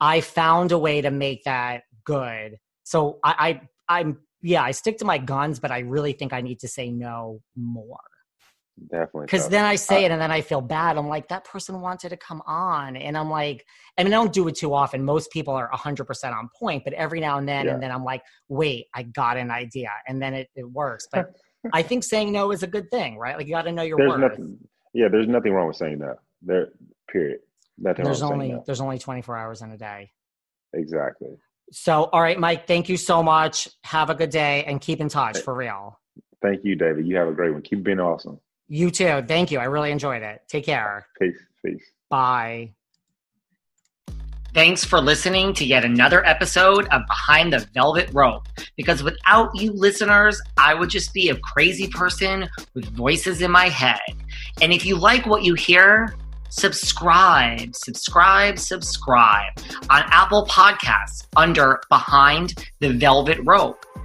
I found a way to make that good. So I, I I'm yeah, I stick to my guns, but I really think I need to say no more. Definitely. Because then I say uh it and then I feel bad. I'm like, that person wanted to come on. And I'm like, I mean, I don't do it too often. Most people are 100% on point, but every now and then, Yeah. and then I'm like, wait, I got an idea. And then it, it works. But I think saying no is a good thing, right? Like, you got to know your there's worth. nothing. Yeah, there's nothing wrong with saying no. There. Period. Nothing There's only saying no. there's only 24 hours in a day. Exactly. So, all right, Mike, thank you so much. Have a good day and keep in touch for real. Thank you, David. You have a great one. Keep being awesome. You too. Thank you. I really enjoyed it. Take care. Peace. Peace. Bye. Thanks for listening to yet another episode of Behind the Velvet Rope. Because without you listeners, I would just be a crazy person with voices in my head. And if you like what you hear, subscribe, subscribe, subscribe on Apple Podcasts under Behind the Velvet Rope.